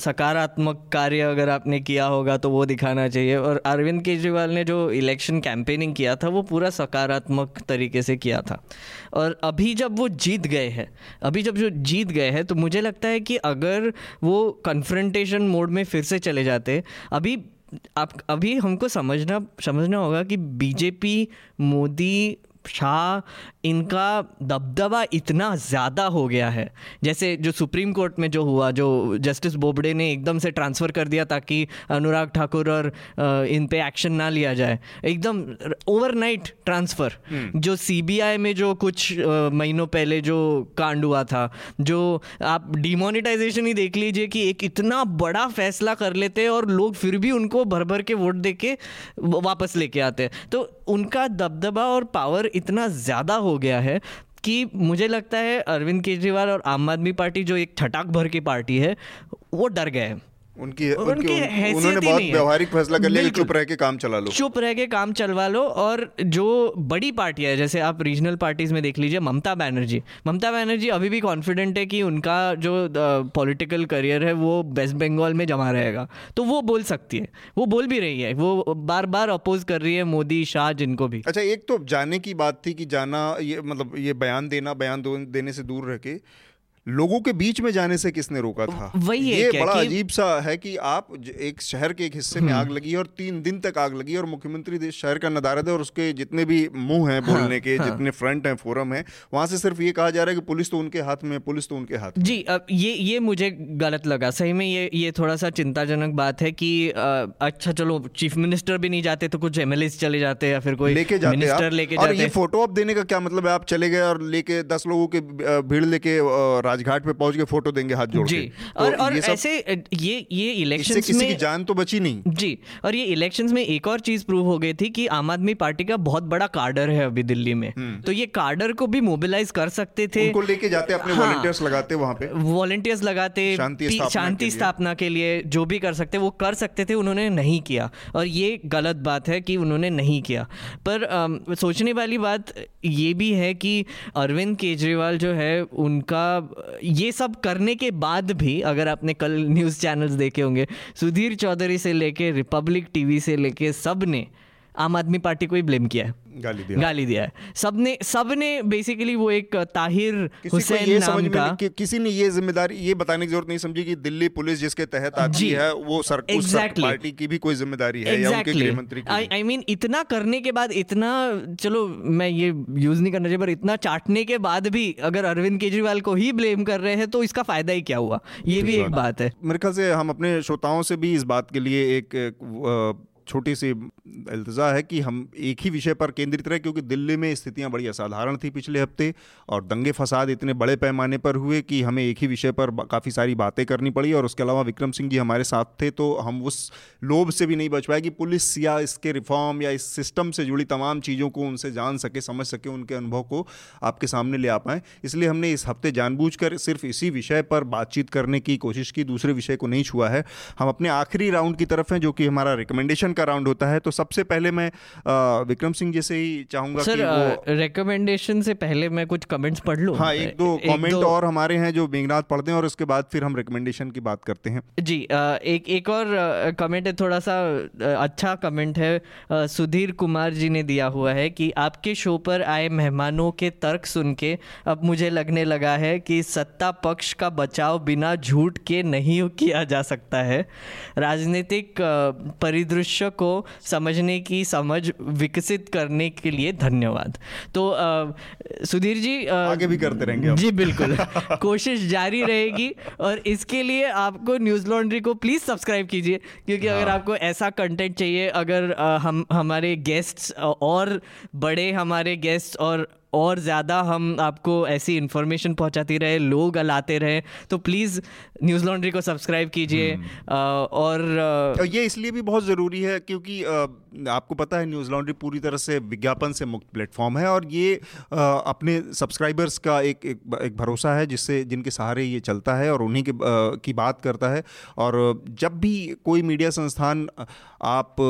[SPEAKER 4] सकारात्मक कार्य अगर आपने किया होगा तो वो दिखाना चाहिए और अरविंद केजरीवाल ने जो इलेक्शन कैंपेनिंग किया था वो पूरा सकारात्मक तरीके से किया था। और अभी जब वो जीत गए हैं, अभी जब जो जीत गए हैं तो मुझे लगता है कि अगर वो कन्फ्रंटेशन मोड में फिर से चले जाते, अभी आप अभी हमको समझना समझना होगा कि बीजेपी मोदी शाह इनका दबदबा इतना ज़्यादा हो गया है। जैसे जो सुप्रीम कोर्ट में जो हुआ जो जस्टिस बोबडे ने एकदम से ट्रांसफ़र कर दिया ताकि अनुराग ठाकुर और इन पे एक्शन ना लिया जाए। एकदम ओवरनाइट ट्रांसफ़र। हम्म। जो सीबीआई में जो कुछ महीनों पहले जो कांड हुआ था जो आप डिमोनिटाइजेशन ही देख लीजिए कि एक इतना बड़ा फैसला कर लेते और लोग फिर भी उनको भर भर के वोट दे के वापस लेके आते। हैं तो उनका दबदबा और पावर इतना ज़्यादा हो गया है कि मुझे लगता है अरविंद केजरीवाल और आम आदमी पार्टी, जो एक छटाक भर की पार्टी है, वो डर गए हैं।
[SPEAKER 2] उनकी
[SPEAKER 4] उनकी
[SPEAKER 2] उनकी उन- उन्होंने बहुत। व्यवहारिक फैसला कर लिया चुप रह के काम चला लो।
[SPEAKER 4] चुप रह के काम चलवा लो और जो बड़ी पार्टियाँ है जैसे आप रीजनल पार्टीज़ में देख लीजिए ममता बनर्जी। ममता बनर्जी अभी भी कॉन्फिडेंट है कि उनका जो पॉलिटिकल करियर है वो वेस्ट बंगाल में जमा रहेगा। तो वो बोल सकती है। वो बोल भी रही है। वो बार बार अपोज कर रही है मोदी शाह जिनको भी।
[SPEAKER 2] अच्छा एक तो जाने की बात थी कि जाना ये मतलब ये बयान देना बयान देने से दूर रह के लोगों के बीच में जाने से किसने रोका था?
[SPEAKER 4] वही
[SPEAKER 2] ये
[SPEAKER 4] क्या
[SPEAKER 2] बड़ा
[SPEAKER 4] कि-
[SPEAKER 2] अजीब सा है कि आप एक शहर के एक हिस्से में आग लगी और तीन दिन तक आग लगी और मुख्यमंत्री शहर का नदारद है और उसके जितने भी मुँह हैं बोलने हाँ, के हाँ, जितने फ्रंट हैं फोरम है वहाँ से सिर्फ़ ये कहा जा रहा है कि पुलिस तो उनके हाथ में पुलिस तो उनके हाथ में
[SPEAKER 4] जी अब ये ये मुझे गलत लगा। सही में ये ये थोड़ा सा चिंताजनक बात है कि अच्छा चलो चीफ मिनिस्टर भी नहीं जाते तो कुछ एमएलए चले जाते या फिर कोई
[SPEAKER 2] लेके जाते
[SPEAKER 4] लेके
[SPEAKER 2] फ़ोटो आप देने का क्या मतलब है? आप चले गए और लेके दस लोगों के भीड़ लेके राजघाट पे पहुँच के फ़ोटो देंगे हाथ जोड़
[SPEAKER 4] जी
[SPEAKER 2] के। तो
[SPEAKER 4] और और
[SPEAKER 2] ये
[SPEAKER 4] ऐसे ये ये
[SPEAKER 2] इससे
[SPEAKER 4] इलेक्शंस
[SPEAKER 2] किसी की जान तो बची नहीं।
[SPEAKER 4] जी और ये इलेक्शंस में एक और चीज़ प्रूव हो गई थी कि आम आदमी पार्टी का बहुत बड़ा कार्डर है अभी दिल्ली में। तो ये कार्डर को भी मोबिलाइज कर सकते थे।
[SPEAKER 2] उनको लेके जाते अपने
[SPEAKER 4] हाँ।
[SPEAKER 2] वॉलंटियर्स लगाते वहाँ पे।
[SPEAKER 4] वॉलंटियर्स लगाते
[SPEAKER 2] शांति स्थापना के लिए।
[SPEAKER 4] जो भी कर सकते वो कर सकते थे उन्होंने नहीं किया। और ये गलत बात है कि उन्होंने नहीं किया। पर अम, सोचने वाली बात ये भी है कि अरविंद केजरीवाल जो है उनका ये सब करने के बाद भी अगर आपने कल न्यूज़ चैनल्स देखे होंगे, सुधीर चौधरी से लेके रिपब्लिक टीवी से लेके सबने आम आदमी पार्टी को ही ब्लेम किया है।
[SPEAKER 2] गाली दिया।
[SPEAKER 4] गाली दिया है। सबने सबने बेसिकली वो एक ताहिर हुसैन नाम
[SPEAKER 2] समझ
[SPEAKER 4] का
[SPEAKER 2] कि, किसी ने ये ज़िम्मेदारी ये बताने की ज़रूरत नहीं समझी कि दिल्ली पुलिस जिसके तहत आती है वो सर, उस सर,
[SPEAKER 4] Exactly.
[SPEAKER 2] पार्टी की भी कोई ज़िम्मेदारी है exactly. या उनके गृह मंत्री की
[SPEAKER 4] आई
[SPEAKER 2] भी।
[SPEAKER 4] आई मीन इतना करने के बाद इतना चलो मैं ये यूज़ नहीं करना चाहिए पर इतना चाटने के बाद भी अगर अरविंद केजरीवाल को ही ब्लेम कर रहे हैं तो इसका फ़ायदा ही क्या हुआ? ये भी एक बात है।
[SPEAKER 2] मेरे ख्याल से हम अपने श्रोताओं से भी इस बात के लिए एक छोटी सी इल्तजा है कि हम एक ही विषय पर केंद्रित रहे, क्योंकि दिल्ली में स्थितियाँ बड़ी असाधारण थी पिछले हफ़्ते और दंगे फसाद इतने बड़े पैमाने पर हुए कि हमें एक ही विषय पर काफ़ी सारी बातें करनी पड़ी और उसके अलावा विक्रम सिंह जी हमारे साथ थे तो हम उस लोभ से भी नहीं बच पाए कि पुलिस या इसके रिफॉर्म या इस सिस्टम से जुड़ी तमाम चीज़ों को उनसे जान सके, समझ सके, उनके अनुभव को आपके सामने ले आ पाएँ। इसलिए हमने इस हफ़्ते जानबूझकर सिर्फ़ इसी विषय पर बातचीत करने की कोशिश की, दूसरे विषय को नहीं छुआ है। हम अपने आखिरी राउंड की तरफ़ हैं, जो कि हमारा रिकमेंडेशन का राउंड होता है तो सबसे पहले मैं विक्रम सिंह जी से ही चाहूँगा
[SPEAKER 4] सर
[SPEAKER 2] कि वो
[SPEAKER 4] रिकमेंडेशन से पहले मैं कुछ कमेंट्स पढ़ लूँ?
[SPEAKER 2] हाँ एक दो कमेंट और हमारे हैं जो मेघनाथ पढ़ते हैं और उसके बाद फिर हम रिकमेंडेशन की बात करते हैं।
[SPEAKER 4] जी एक एक और कमेंट है थोड़ा सा अच्छा कमेंट है। सुधीर कुमार जी ने दिया हुआ है कि आपके शो पर आए मेहमानों के तर्क सुन के अब मुझे लगने लगा है कि सत्ता पक्ष का बचाव बिना झूठ के नहीं किया जा सकता है। राजनीतिक अ, परिदृश्य को समझने की समझ विकसित करने के लिए धन्यवाद। तो अ, सुधीर जी अ,
[SPEAKER 2] आगे भी करते रहेंगे
[SPEAKER 4] जी बिल्कुल। कोशिश जारी रहेगी और इसके लिए आपको न्यूज़ लॉन्ड्री को प्लीज़ सब्सक्राइब कीजिए क्योंकि अगर
[SPEAKER 2] हाँ।
[SPEAKER 4] आपको ऐसा कंटेंट चाहिए अगर अ, हम हमारे गेस्ट्स और बड़े हमारे गेस्ट और और ज़्यादा हम आपको ऐसी इन्फॉर्मेशन पहुंचाती रहे लोग लाते रहे तो प्लीज़ न्यूज़ लॉन्ड्री को सब्सक्राइब कीजिए
[SPEAKER 2] हम्म।
[SPEAKER 4] और
[SPEAKER 2] ये इसलिए भी बहुत ज़रूरी है क्योंकि आपको पता है न्यूज़ लॉन्ड्री पूरी तरह से विज्ञापन से मुक्त प्लेटफॉर्म है और ये अपने सब्सक्राइबर्स का एक एक, एक भरोसा है जिससे जिनके सहारे ये चलता है और उन्हीं के की बात करता है। और जब भी कोई मीडिया संस्थान आप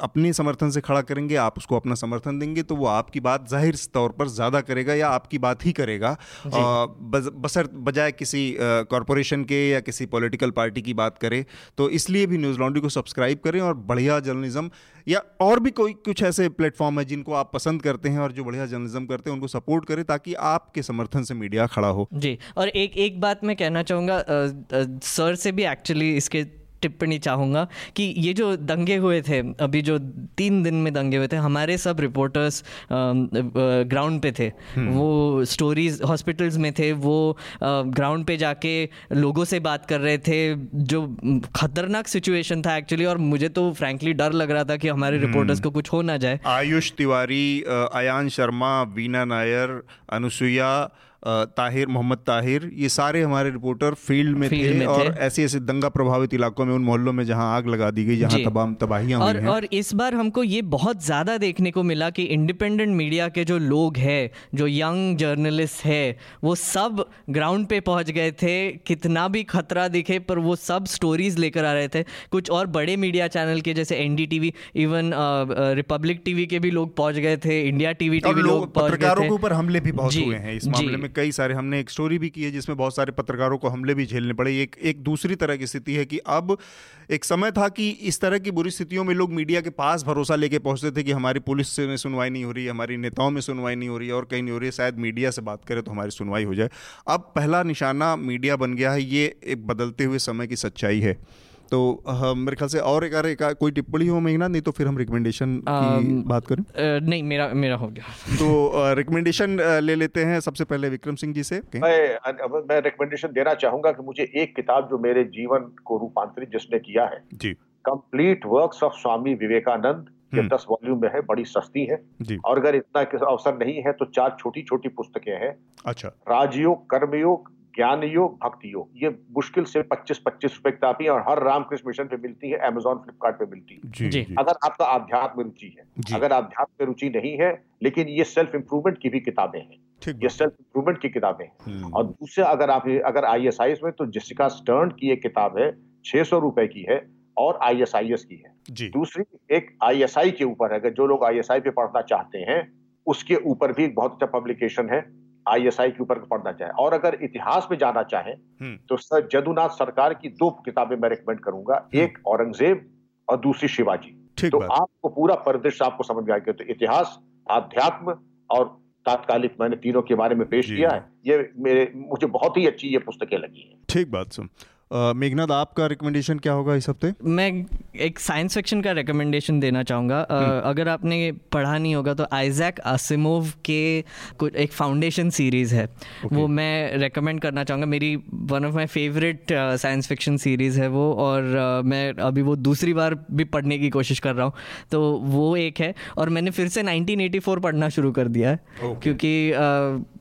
[SPEAKER 2] अपने समर्थन से खड़ा करेंगे आप उसको अपना समर्थन देंगे तो वो आपकी बात ज़ाहिर तौर पर ज़्यादा करेगा या आपकी बात ही करेगा। बसर बजाय किसी कॉरपोरेशन के या किसी पॉलिटिकल पार्टी की बात करें तो इसलिए भी न्यूज़ लॉन्ड्री को सब्सक्राइब करें और बढ़िया जर्नलिज्म या और भी कोई कुछ ऐसे प्लेटफॉर्म है जिनको आप पसंद करते हैं और जो बढ़िया जर्नलिज्म करते हैं, उनको सपोर्ट करें ताकि आपके समर्थन से मीडिया खड़ा हो।
[SPEAKER 4] जी, और एक एक बात मैं कहना चाहूँगा सर से भी एक्चुअली इसके टिप्पणी चाहूँगा कि ये जो दंगे हुए थे अभी जो तीन दिन में दंगे हुए थे हमारे सब रिपोर्टर्स ग्राउंड पे थे। वो स्टोरीज हॉस्पिटल्स में थे वो ग्राउंड पे जाके लोगों से बात कर रहे थे जो खतरनाक सिचुएशन था एक्चुअली और मुझे तो फ्रैंकली डर लग रहा था कि हमारे रिपोर्टर्स को कुछ हो ना जाए।
[SPEAKER 2] आयुष तिवारी अयान शर्मा वीना नायर अनुसुईया ताहिर मोहम्मद ताहिर ये सारे हमारे रिपोर्टर फ़ील्ड में
[SPEAKER 4] फ़ील्ड
[SPEAKER 2] थे
[SPEAKER 4] में
[SPEAKER 2] और
[SPEAKER 4] थे।
[SPEAKER 2] ऐसे ऐसे दंगा प्रभावित इलाकों में उन मोहल्लों में जहाँ आग लगा दी गई जहाँ तबाह तबाहियाँ हुई
[SPEAKER 4] और
[SPEAKER 2] हैं।
[SPEAKER 4] और इस बार हमको ये बहुत ज़्यादा देखने को मिला कि इंडिपेंडेंट मीडिया के जो लोग हैं जो यंग जर्नलिस्ट है वो सब ग्राउंड पे पहुँच गए थे कितना भी खतरा दिखे पर वो सब स्टोरीज लेकर आ रहे थे। कुछ और बड़े मीडिया चैनल के जैसे एनडीटीवी इवन रिपब्लिक टीवी के भी लोग पहुँच गए थे इंडिया टीवी
[SPEAKER 2] के
[SPEAKER 4] भी
[SPEAKER 2] लोग
[SPEAKER 4] पहुँच गए
[SPEAKER 2] पत्रकारों
[SPEAKER 4] थे।
[SPEAKER 2] के ऊपर हमले भी बहुत हुए हैं इस मामले में। कई सारे हमने एक स्टोरी भी की है जिसमें बहुत सारे पत्रकारों को हमले भी झेलने पड़े। एक एक दूसरी तरह की स्थिति है कि अब एक समय था कि इस तरह की बुरी स्थितियों में लोग मीडिया के पास भरोसा लेके पहुँचते थे कि हमारी पुलिस में सुनवाई नहीं हो रही हमारी नेताओं में सुनवाई नहीं हो रही और कहीं नहीं हो रही शायद मीडिया से बात करें तो हमारी सुनवाई हो जाए। अब पहला निशाना मीडिया बन गया है, ये एक बदलते हुए समय की सच्चाई है। तो हम मेरे ख्याल से और एक, एक, कोई टिप्पणी हो महीना नहीं तो फिर हम रिकमेंडेशन की बात करें।
[SPEAKER 4] नहीं मेरा मेरा हो गया।
[SPEAKER 2] तो रिकमेंडेशन ले लेते हैं सबसे पहले विक्रम सिंह जी से। Okay.
[SPEAKER 3] मैं मैं रिकमेंडेशन देना चाहूँगा कि मुझे एक किताब जो मेरे जीवन को रूपांतरित जिसने किया है
[SPEAKER 2] जी।
[SPEAKER 3] Complete works of Swami Vivekananda ये। दस वॉल्यूम में है बड़ी सस्ती है। और अगर इतना अवसर नहीं है तो चार छोटी छोटी पुस्तकें हैं।
[SPEAKER 2] अच्छा।
[SPEAKER 3] राजयोग कर्मयोग ज्ञान योग भक्ति योग ये मुश्किल से 25-25 रुपए किताब है और हर रामकृष्ण मिशन पे मिलती है अमेजोन फ्लिपकार्ट पे मिलती है।
[SPEAKER 2] जी
[SPEAKER 4] जी।
[SPEAKER 3] अगर आपका आध्यात्म रुचि है अगर आध्यात्म में रुचि नहीं है लेकिन ये सेल्फ इंप्रूवमेंट की भी किताबें हैं। ये सेल्फ इंप्रूवमेंट की किताबें हैं।
[SPEAKER 2] हम्म,
[SPEAKER 3] और दूसरे अगर आप अगर आई में तो जेसिका स्टर्न की एक किताब है छह सौ रुपए की है और आई की है। दूसरी एक आईएसआई के ऊपर है अगर जो लोग आईएसआई पे पढ़ना चाहते हैं उसके ऊपर भी एक बहुत अच्छा पब्लिकेशन है आईएसआई के ऊपर पढ़ना चाहे। और अगर इतिहास में जाना चाहें
[SPEAKER 2] हम्म,
[SPEAKER 3] तो सर जदुनाथ सरकार की दो किताबें मैं रिकमेंड करूँगा। एक औरंगज़ेब और दूसरी शिवाजी। तो आपको पूरा परिदृश्य आपको समझ में आएगा तो इतिहास आध्यात्म और तात्कालिक मैंने तीनों के बारे में पेश किया है। ये मेरे मुझे बहुत ही अच्छी ये पुस्तकें लगी हैं।
[SPEAKER 2] ठीक बात सुन मेघनाथ आपका रिकमेंडेशन क्या होगा इस हफ़्ते?
[SPEAKER 4] मैं एक साइंस फिक्शन का रिकमेंडेशन देना चाहूँगा। अ, अगर आपने पढ़ा नहीं होगा तो आइजैक आसिमोव के कुछ एक फाउंडेशन सीरीज़ है। वो मैं रेकमेंड करना चाहूँगा। मेरी one of my favourite science fiction series है वो और अ, मैं अभी वो दूसरी बार भी पढ़ने की कोशिश कर रहा हूँ। तो वो एक है और मैंने फिर से 1984 पढ़ना शुरू कर दिया है। क्योंकि अ,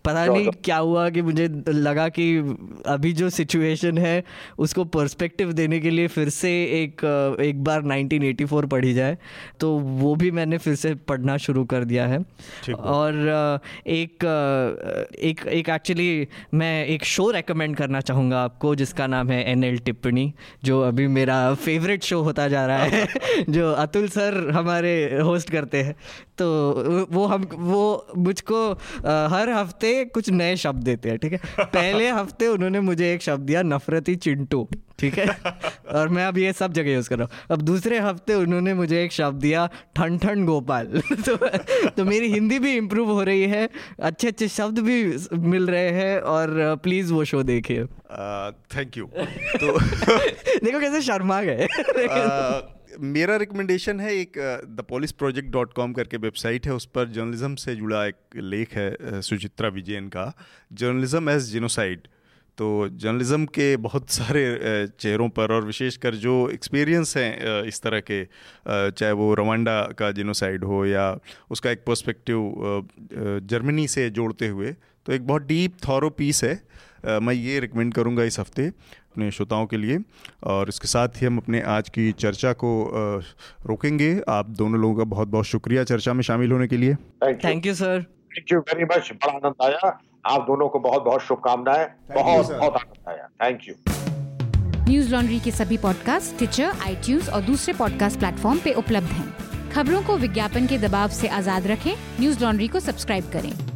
[SPEAKER 4] पता नहीं क्या हुआ कि मुझे लगा कि अभी जो सिचुएशन है उसको पर्सपेक्टिव देने के लिए फिर से एक एक बार 1984 पढ़ी जाए तो वो भी मैंने फिर से पढ़ना शुरू कर दिया है। और एक एक एक एक्चुअली मैं एक शो रेकमेंड करना चाहूँगा आपको जिसका नाम है एन एल टिप्पणी जो अभी मेरा फेवरेट शो होता जा रहा है जो अतुल सर हमारे होस्ट करते हैं। तो वो हम वो मुझको हर हफ़्ते कुछ नए शब्द देते हैं ठीक है? पहले हफ़्ते उन्होंने मुझे एक शब्द दिया नफरती चिंटू। ठीक है? और मैं अब ये सब जगह यूज़ कर रहा हूँ। अब दूसरे हफ़्ते उन्होंने मुझे एक शब्द दिया ठन ठन गोपाल। तो तो मेरी हिंदी भी इम्प्रूव हो रही है अच्छे अच्छे शब्द भी मिल रहे हैं और प्लीज़ वो शो देखिए।
[SPEAKER 2] थैंक यू तो
[SPEAKER 4] देखो कैसे शर्मा गए।
[SPEAKER 2] अ, मेरा रिकमेंडेशन है एक the Polis Project dot com करके वेबसाइट है उस पर जर्नलिज्म से जुड़ा एक लेख है सुचित्रा विजयन का। जर्नलिज्म एज जिनोसाइड तो जर्नलिज्म के बहुत सारे चेहरों पर और विशेषकर जो एक्सपीरियंस हैं इस तरह के चाहे वो रवांडा का जिनोसाइड हो या उसका एक पर्सपेक्टिव जर्मनी से जोड़ते हुए तो एक बहुत डीप थॉरो पीस है। मैं ये रिकमेंड करूँगा इस हफ़्ते अपने श्रोताओं के लिए और इसके साथ ही हम अपने आज की चर्चा को रोकेंगे। आप दोनों लोगों का बहुत बहुत शुक्रिया चर्चा में शामिल होने के लिए।
[SPEAKER 3] Thank you
[SPEAKER 4] thank you sir
[SPEAKER 3] thank you very much बड़ा आनंद आया। आप दोनों को बहुत बहुत शुभकामनाएँ। बहुत बहुत आनंद आया। थैंक यू
[SPEAKER 1] न्यूज़ लॉन्ड्री के सभी पॉडकास्ट ट्विटर आई और दूसरे पॉडकास्ट प्लेटफॉर्म पे उपलब्ध हैं। खबरों को विज्ञापन के दबाव से आज़ाद रखें। न्यूज़ लॉन्ड्री को सब्सक्राइब करें।